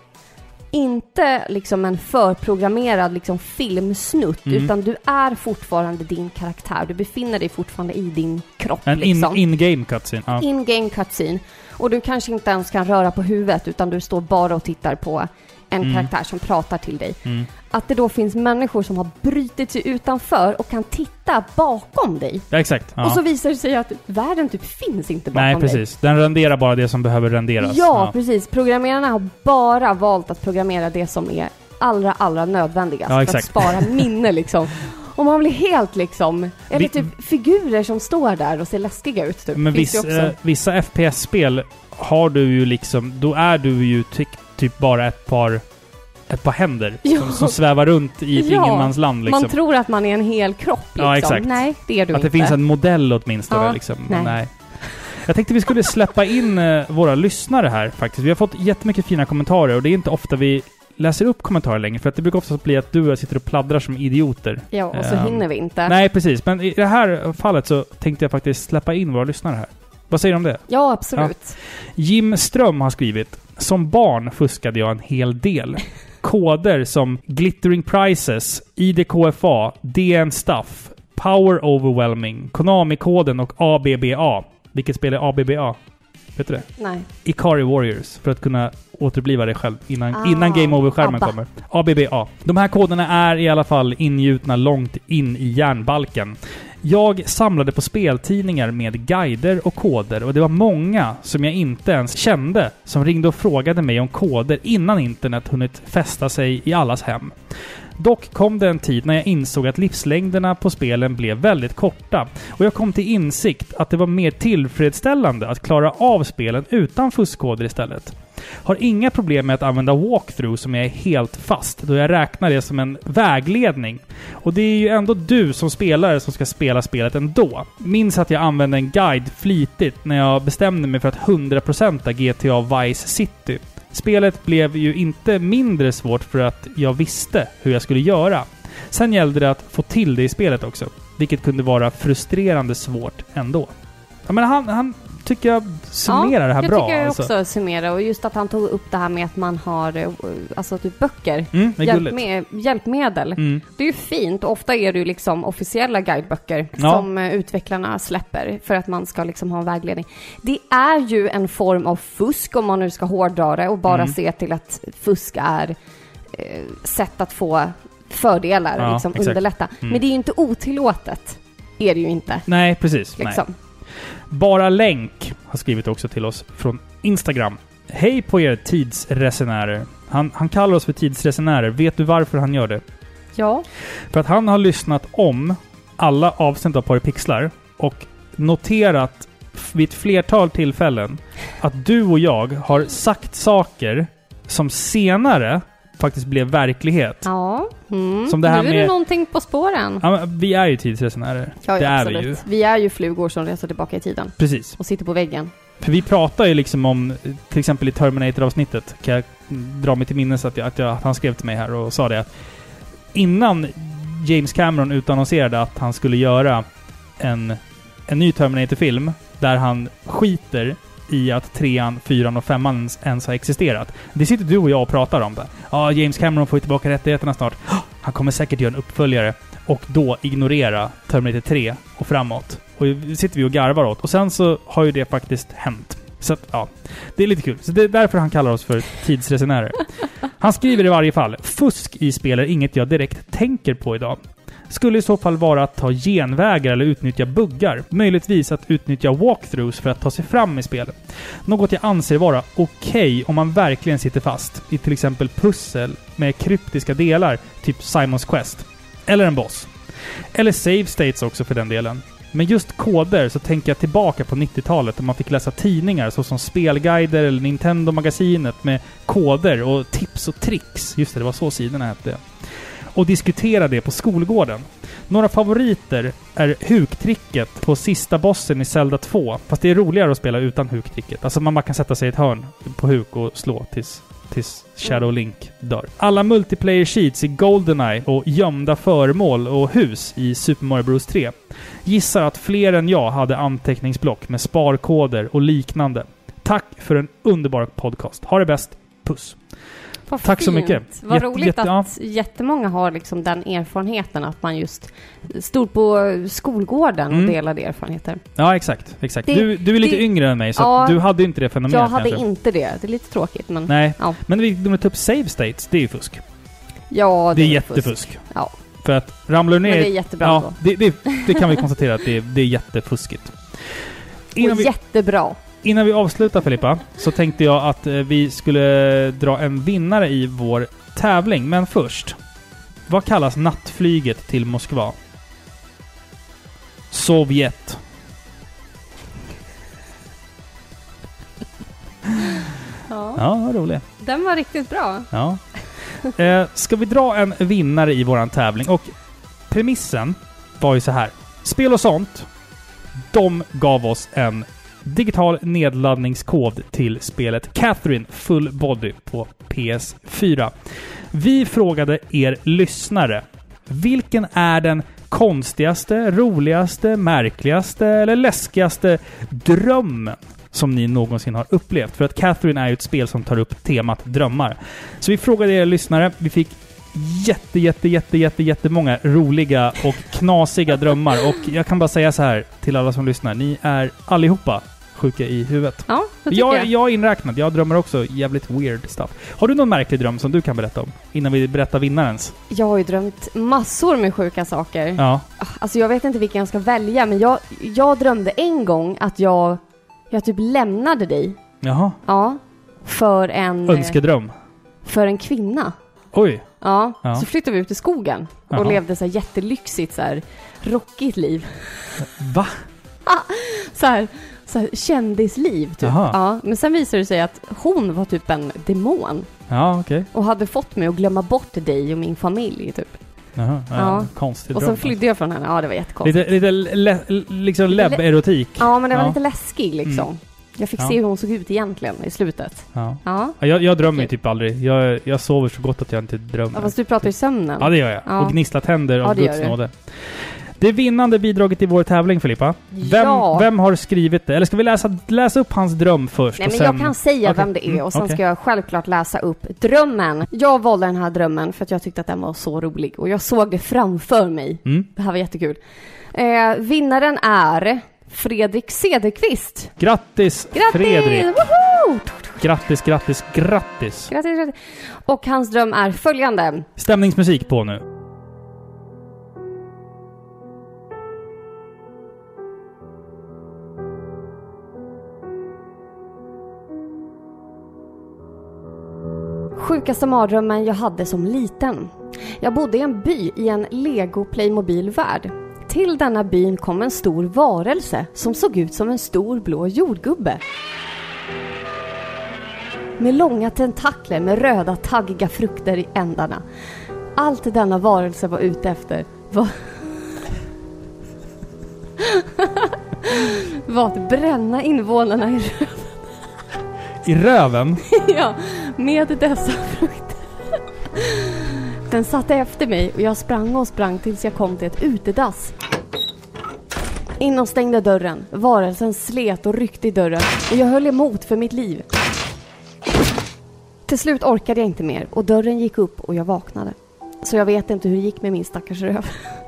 inte liksom en förprogrammerad liksom filmsnutt, Mm. utan du är fortfarande din karaktär. Du befinner dig fortfarande i din kropp. En liksom. in-game cutscene. Ja. In-game cutscene. Och du kanske inte ens kan röra på huvudet, utan du står bara och tittar på en Mm. karaktär som pratar till dig. Mm. Att det då finns människor som har brutit sig utanför och kan titta bakom dig. ja, exakt. Ja. Och så visar det sig att världen typ finns inte bakom Nej, dig. precis. Den renderar bara det som behöver renderas. Ja, precis. Programmerarna har bara valt att programmera det som är allra, allra nödvändigast. Ja, för att spara minne liksom. Och man blir helt liksom... Eller Vi- typ figurer som står där och ser läskiga ut typ. Men viss, det eh, vissa FPS-spel har du ju liksom... Då är du ju ty typ bara ett par... Ett par händer Ja. som, som svävar runt i Ja. ingenmansland liksom. Man tror att man är en hel kropp liksom. Ja, exakt. Nej, det är du Att det inte. finns en modell åtminstone Ja, liksom. Nej. nej. Jag tänkte vi skulle släppa in eh, våra lyssnare här faktiskt. Vi har fått jättemycket fina kommentarer och det är inte ofta vi läser upp kommentarer längre. För att det brukar ofta bli att du och jag sitter och pladdrar som idioter. Ja, och så Ehm, hinner vi inte. Nej, precis. Men i det här fallet så tänkte jag faktiskt släppa in våra lyssnare här. Vad säger du om det? Ja, absolut. Jim Ström har skrivit Som barn fuskade jag en hel del. Koder som Glittering Prices, IDKFA, DN Stuff, Power Overwhelming, Konami-koden och ABBA. Vilket spel är ABBA? Vet du det? Nej. Ikari Warriors, för att kunna återuppliva dig själv innan, Ah, innan Game Over-skärmen kommer. ABBA. De här koderna är i alla fall ingjutna långt in i järnbalken. Jag samlade på speltidningar med guider och koder och det var många som jag inte ens kände som ringde och frågade mig om koder innan internet hunnit fästa sig i allas hem. Dock kom det en tid när jag insåg att livslängderna på spelen blev väldigt korta och jag kom till insikt att det var mer tillfredsställande att klara av spelen utan fuskkoder istället. Har inga problem med att använda walkthrough som jag är helt fast, då jag räknar det som en vägledning. Och det är ju ändå du som spelare som ska spela spelet ändå. Minns att jag använde en guide flitigt när jag bestämde mig för att 100% GTA Vice City. Spelet blev ju inte mindre svårt för att jag visste hur jag skulle göra. Sen gällde det att få till det i spelet också, vilket kunde vara frustrerande svårt ändå. Ja, men han, han tycker jag summerar det här jag bra. tycker jag alltså. också summera och just att han tog upp det här med att man har eh, alltså typ böcker. Mm, gulligt. Hjälpme hjälpmedel. Mm. Det är ju fint. Ofta är det ju liksom officiella guideböcker Ja. som eh, utvecklarna släpper för att man ska liksom ha en vägledning. Det är ju en form av fusk om man nu ska hårdra det och bara Mm. se till att fusk är eh, sätt att få fördelar och Ja, liksom exakt. underlätta. Mm. Men det är ju inte otillåtet. Är det ju inte. Nej, precis. Nej. Bara Länk har skrivit också till oss från Instagram. Hej på er tidsresenärer. Han, han kallar oss för tidsresenärer. Vet du varför han gör det? Ja. För att han har lyssnat om alla avsnitt av Paripixlar och noterat vid ett flertal tillfällen att du och jag har sagt saker som senare faktiskt blev verklighet. Ja. Mm. Som det här nu är med- det någonting på spåren. Ja, vi är ju tidsresenärer. Ja, det är absolut. vi ju. Vi är ju flugor som reser tillbaka i tiden Precis. och sitter på väggen. För vi pratar ju liksom om, till exempel i Terminator-avsnittet, kan jag dra mig till minnes att, jag, att, jag, att han skrev till mig här och sa det att innan James Cameron utannonserade att han skulle göra en, en ny Terminator-film där han skiter i att trean, fyran och femman ens, har existerat. Det sitter du och jag och pratar om det. Ja, James Cameron får ju tillbaka rättigheterna snart. Han kommer säkert göra en uppföljare och då ignorera Terminator 3 och framåt. Och det sitter vi och garvar åt. Och sen så har ju det faktiskt hänt. Så att, ja. Det är lite kul. Så det är därför han kallar oss för tidsresenärer. Han skriver i varje fall Fusk i spel är inget jag direkt tänker på idag. Skulle i så fall vara att ta genvägar eller utnyttja buggar. Möjligtvis att utnyttja walkthroughs för att ta sig fram i spelet. Något jag anser vara okej om man verkligen sitter fast i till exempel pussel med kryptiska delar, typ Simons Quest. Eller en boss. Eller save states också för den delen. Men just koder så tänker jag tillbaka på 90-talet då man fick läsa tidningar såsom Spelguider eller Nintendo-magasinet med koder och tips och tricks. Just det, det var så sidorna hette. Och diskutera det på skolgården. Några favoriter är huktricket på sista bossen i Zelda 2. Fast det är roligare att spela utan huktricket. Alltså man kan sätta sig i ett hörn på huk och slå tills, tills Shadow Link dör. Alla multiplayer sheets i Goldeneye och gömda föremål och hus i Super Mario Bros 3. Gissar att fler än jag hade anteckningsblock med sparkoder och liknande. Tack för en underbar podcast. Ha det bäst. Puss. Vad Tack så fint. mycket. Vad Jätte- roligt jätte- ja. att jättemånga har liksom den erfarenheten att man just stod på skolgården Mm. och delade erfarenheter. Ja, exakt. exakt. Det- du, du är lite det- yngre än mig, så Ja. du hade inte det fenomenet Jag hade kanske. inte det. Det är lite tråkigt men Nej. Ja. Men vi de tar upp save states, det är ju fusk. ja, Det är fusk. jättefusk. Ja. För att ramlar du ner... Men det är jättebra ja, det, det, det kan vi konstatera att det, är- det är jättefuskigt. Innan Och vi, jättebra. Innan vi avslutar Filippa, så tänkte jag att eh, vi skulle dra en vinnare i vår tävling. Men först. Vad kallas nattflyget till Moskva? Sovjet. Ja. Ja, vad roligt. Den var riktigt bra. Ja. Eh, ska vi dra en vinnare i våran tävling? Och premissen var ju så här. Spel och sånt, de gav oss en digital nedladdningskod till spelet Catherine Full Body på PS4. Vi frågade er lyssnare. Vilken är den konstigaste, roligaste, märkligaste eller läskigaste drömmen som ni någonsin har upplevt? För att Catherine är ju ett spel som tar upp temat drömmar. Så vi frågade er lyssnare. Vi fick jätte, jätte, jätte, jätte, jättemånga roliga och knasiga drömmar. Och jag kan bara säga så här till alla som lyssnar. Ni är allihopa sjuka i huvudet. Ja, det tycker Jag, jag. jag är inräknad. Jag drömmer också jävligt weird stuff. Har du någon märklig dröm som du kan berätta om? Innan vi berättar vinnarens? Jag har ju drömt massor med sjuka saker. Ja. Alltså jag vet inte vilken jag ska välja, men jag, jag drömde en gång att jag, jag typ lämnade dig. Jaha. Ja. För en, Önskedröm. för en kvinna. Oj. Ja. Ja. Så flyttade vi ut i skogen och Jaha. levde så här jättelyxigt, så här rockigt liv. Va? Så här, så här kändisliv typ. Jaha. Ja. Men sen visade det sig att hon var typ en demon Ja, okej. och hade fått mig att glömma bort dig och min familj typ. Jaha. Ja, Ja. Konstig Och sen flydde jag från henne. Ja, det var jättekonstigt. Lite, lite le, liksom läbb-erotik. Ja, men det var Ja. lite läskig liksom. Mm. Jag fick Ja. se hur hon såg ut egentligen i slutet. Ja. Ja. Ja, Jag, jag drömmer Okej. typ aldrig. Jag, jag sover så gott att jag inte drömmer. ja fast du pratar i sömnen. Ja, det gör jag. Ja. Och gnisslar tänder Ja, av det gör Guds nåde. Det vinnande bidraget i vår tävling, Filippa. Vem, Ja. vem har skrivit det? Eller ska vi läsa, läsa upp hans dröm först? Nej, men sen... jag kan säga Okej. vem det är Mm, och sen okej. ska jag självklart läsa upp drömmen. Jag valde den här drömmen för att jag tyckte att den var så rolig och jag såg det framför mig. Mm. Det här var jättekul. Eh, vinnaren är Fredrik Cederqvist. Grattis, Grattis! Fredrik! Woho! Grattis, grattis, grattis! Grattis, grattis! Och hans dröm är följande. Stämningsmusik på nu. Sjukaste mardrömmen jag hade som liten. Jag bodde i en by i en Lego Playmobil-värld. Till denna byn kom en stor varelse som såg ut som en stor blå jordgubbe. Med långa tentakler med röda taggiga frukter i ändarna. Allt denna varelse var ute efter var... var att bränna invånarna i I röven? ja, med dessa frukter. Den satte efter mig och jag sprang och sprang tills jag kom till ett utedass. In och stängde dörren. Varelsen slet och ryckte i dörren och jag höll emot för mitt liv. Till slut orkade jag inte mer och dörren gick upp och jag vaknade. Så jag vet inte hur det gick med min stackars röv.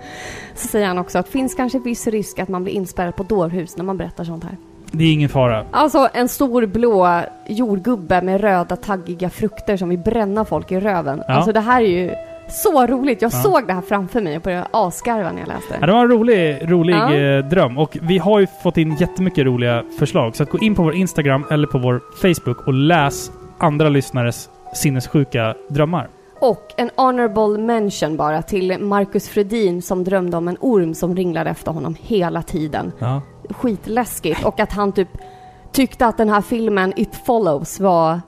Så säger han också att det finns kanske viss risk att man blir inspärrad på dårhus när man berättar sånt här. Det är ingen fara. Alltså en stor blå jordgubbe med röda taggiga frukter som vill bränna folk i röven. Ja. Alltså det här är ju så roligt. Jag Ja. såg det här framför mig och började asgarva när jag läste Ja, det. det var en rolig, rolig Ja. eh, dröm. Och vi har ju fått in jättemycket roliga förslag. Så att gå in på vår Instagram eller på vår Facebook och läs andra lyssnares sinnessjuka drömmar. Och en honorable mention bara till Marcus Fredin som drömde om en orm som ringlade efter honom hela tiden. Ja. Skitläskigt. Och att han typ tyckte att den här filmen It Follows var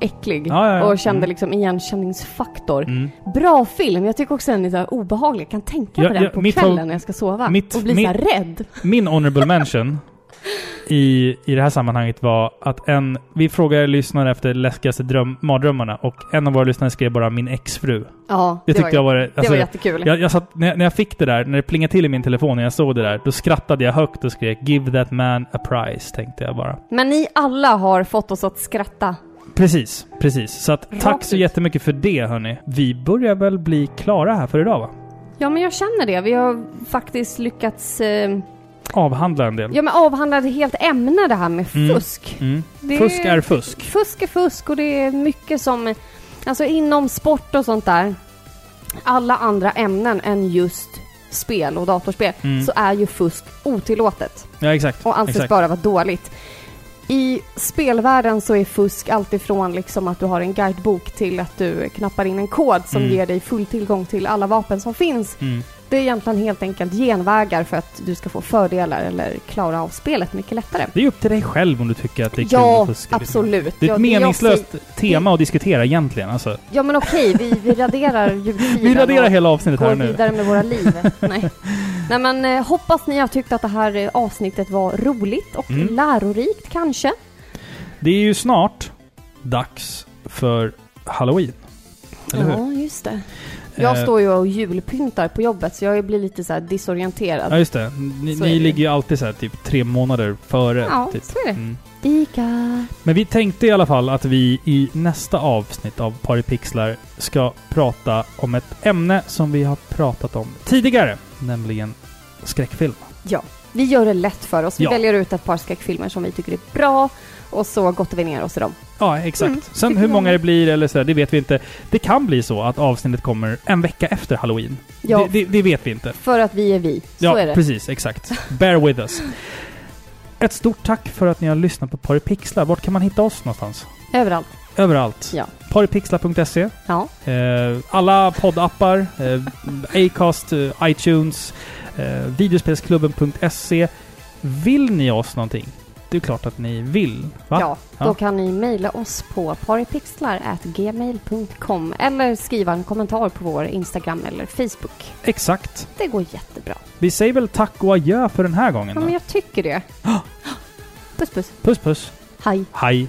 äcklig. Ja, ja, ja. Och kände Mm. liksom igenkänningsfaktor. Mm. Bra film. Jag tycker också den är så här obehaglig. Jag kan tänka på den på kvällen när jag ska sova. mitt- och bli mitt- så rädd. Min honorable mention i, i det här sammanhanget var att en... Vi frågade lyssnare efter läskigaste dröm, mardrömmarna och en av våra lyssnare skrev bara min exfru. Ja, Det det, var, tyckte jag var... det alltså, var jättekul. jag, jag satt, när, jag, när jag fick det där, när det plingade till i min telefon och jag såg det där, då skrattade jag högt och skrek 'Give that man a prize' tänkte jag bara. Men ni alla har fått oss att skratta. Precis, precis. Så att Rakt tack så ut. jättemycket för det hörni. Vi börjar väl bli klara här för idag va? Ja, men jag känner det. Vi har faktiskt lyckats eh, Avhandla en del. ja, men avhandla ett helt ämne det här med Mm. fusk. Mm. Det- Fusk är fusk. Fusk är fusk och det är mycket som, alltså inom sport och sånt där, alla andra ämnen än just spel och datorspel, Mm. så är ju fusk otillåtet Ja, exakt. och anses exakt. bara vara dåligt. I spelvärlden så är fusk alltifrån liksom att du har en guidebok till att du knappar in en kod som Mm. ger dig full tillgång till alla vapen som finns. Mm. Det är egentligen helt enkelt genvägar för att du ska få fördelar eller klara av spelet mycket lättare. Det är upp till dig själv om du tycker att det är kul Ja, att fuska. liksom. absolut. Det är Ja, ett jag meningslöst säger- tema att diskutera egentligen. Alltså. Ja men okej, vi, vi raderar ljudfilen Vi raderar hela avsnittet går här nu. vidare med våra liv. Nej. Nej men eh, hoppas ni har tyckt att det här eh, avsnittet var roligt och Mm. lärorikt kanske. Det är ju snart dags för Halloween. Eller hur? Ja, just det. Jag Eh, står ju och julpyntar på jobbet så jag blir lite så här disorienterad. Ja, just det. Ni, Så är ni det. ligger ju alltid så här typ tre månader före. Ja, typ. så är det. Mm. Ica. Men vi tänkte i alla fall att vi i nästa avsnitt av Paripixlar ska prata om ett ämne som vi har pratat om tidigare, nämligen skräckfilm. Ja, vi gör det lätt för oss. Vi Ja. väljer ut ett par skräckfilmer som vi tycker är bra och så gottar vi ner oss i dem. Ja, exakt. Mm, Sen hur många det blir eller så, där, det vet vi inte. Det kan bli så att avsnittet kommer en vecka efter Halloween. Ja. Det, det, det vet vi inte. För att vi är vi. Så ja, är det. precis. Exakt. Bear with us. Ett stort tack för att ni har lyssnat på Paripixlar. Vart kan man hitta oss någonstans? Överallt. Överallt. Ja. Paripixlar.se. Ja. Eh, alla poddappar, eh, Acast, eh, iTunes, eh, videospelsklubben.se. Vill ni oss någonting? Det är klart att ni vill. Va? Ja, då Ja. kan ni mejla oss på paripixlar.gmail.com eller skriva en kommentar på vår Instagram eller Facebook. Exakt. Det går jättebra. Vi säger väl tack och adjö för den här gången Ja, men jag tycker det. Puss puss. Puss puss. Hej. Hej.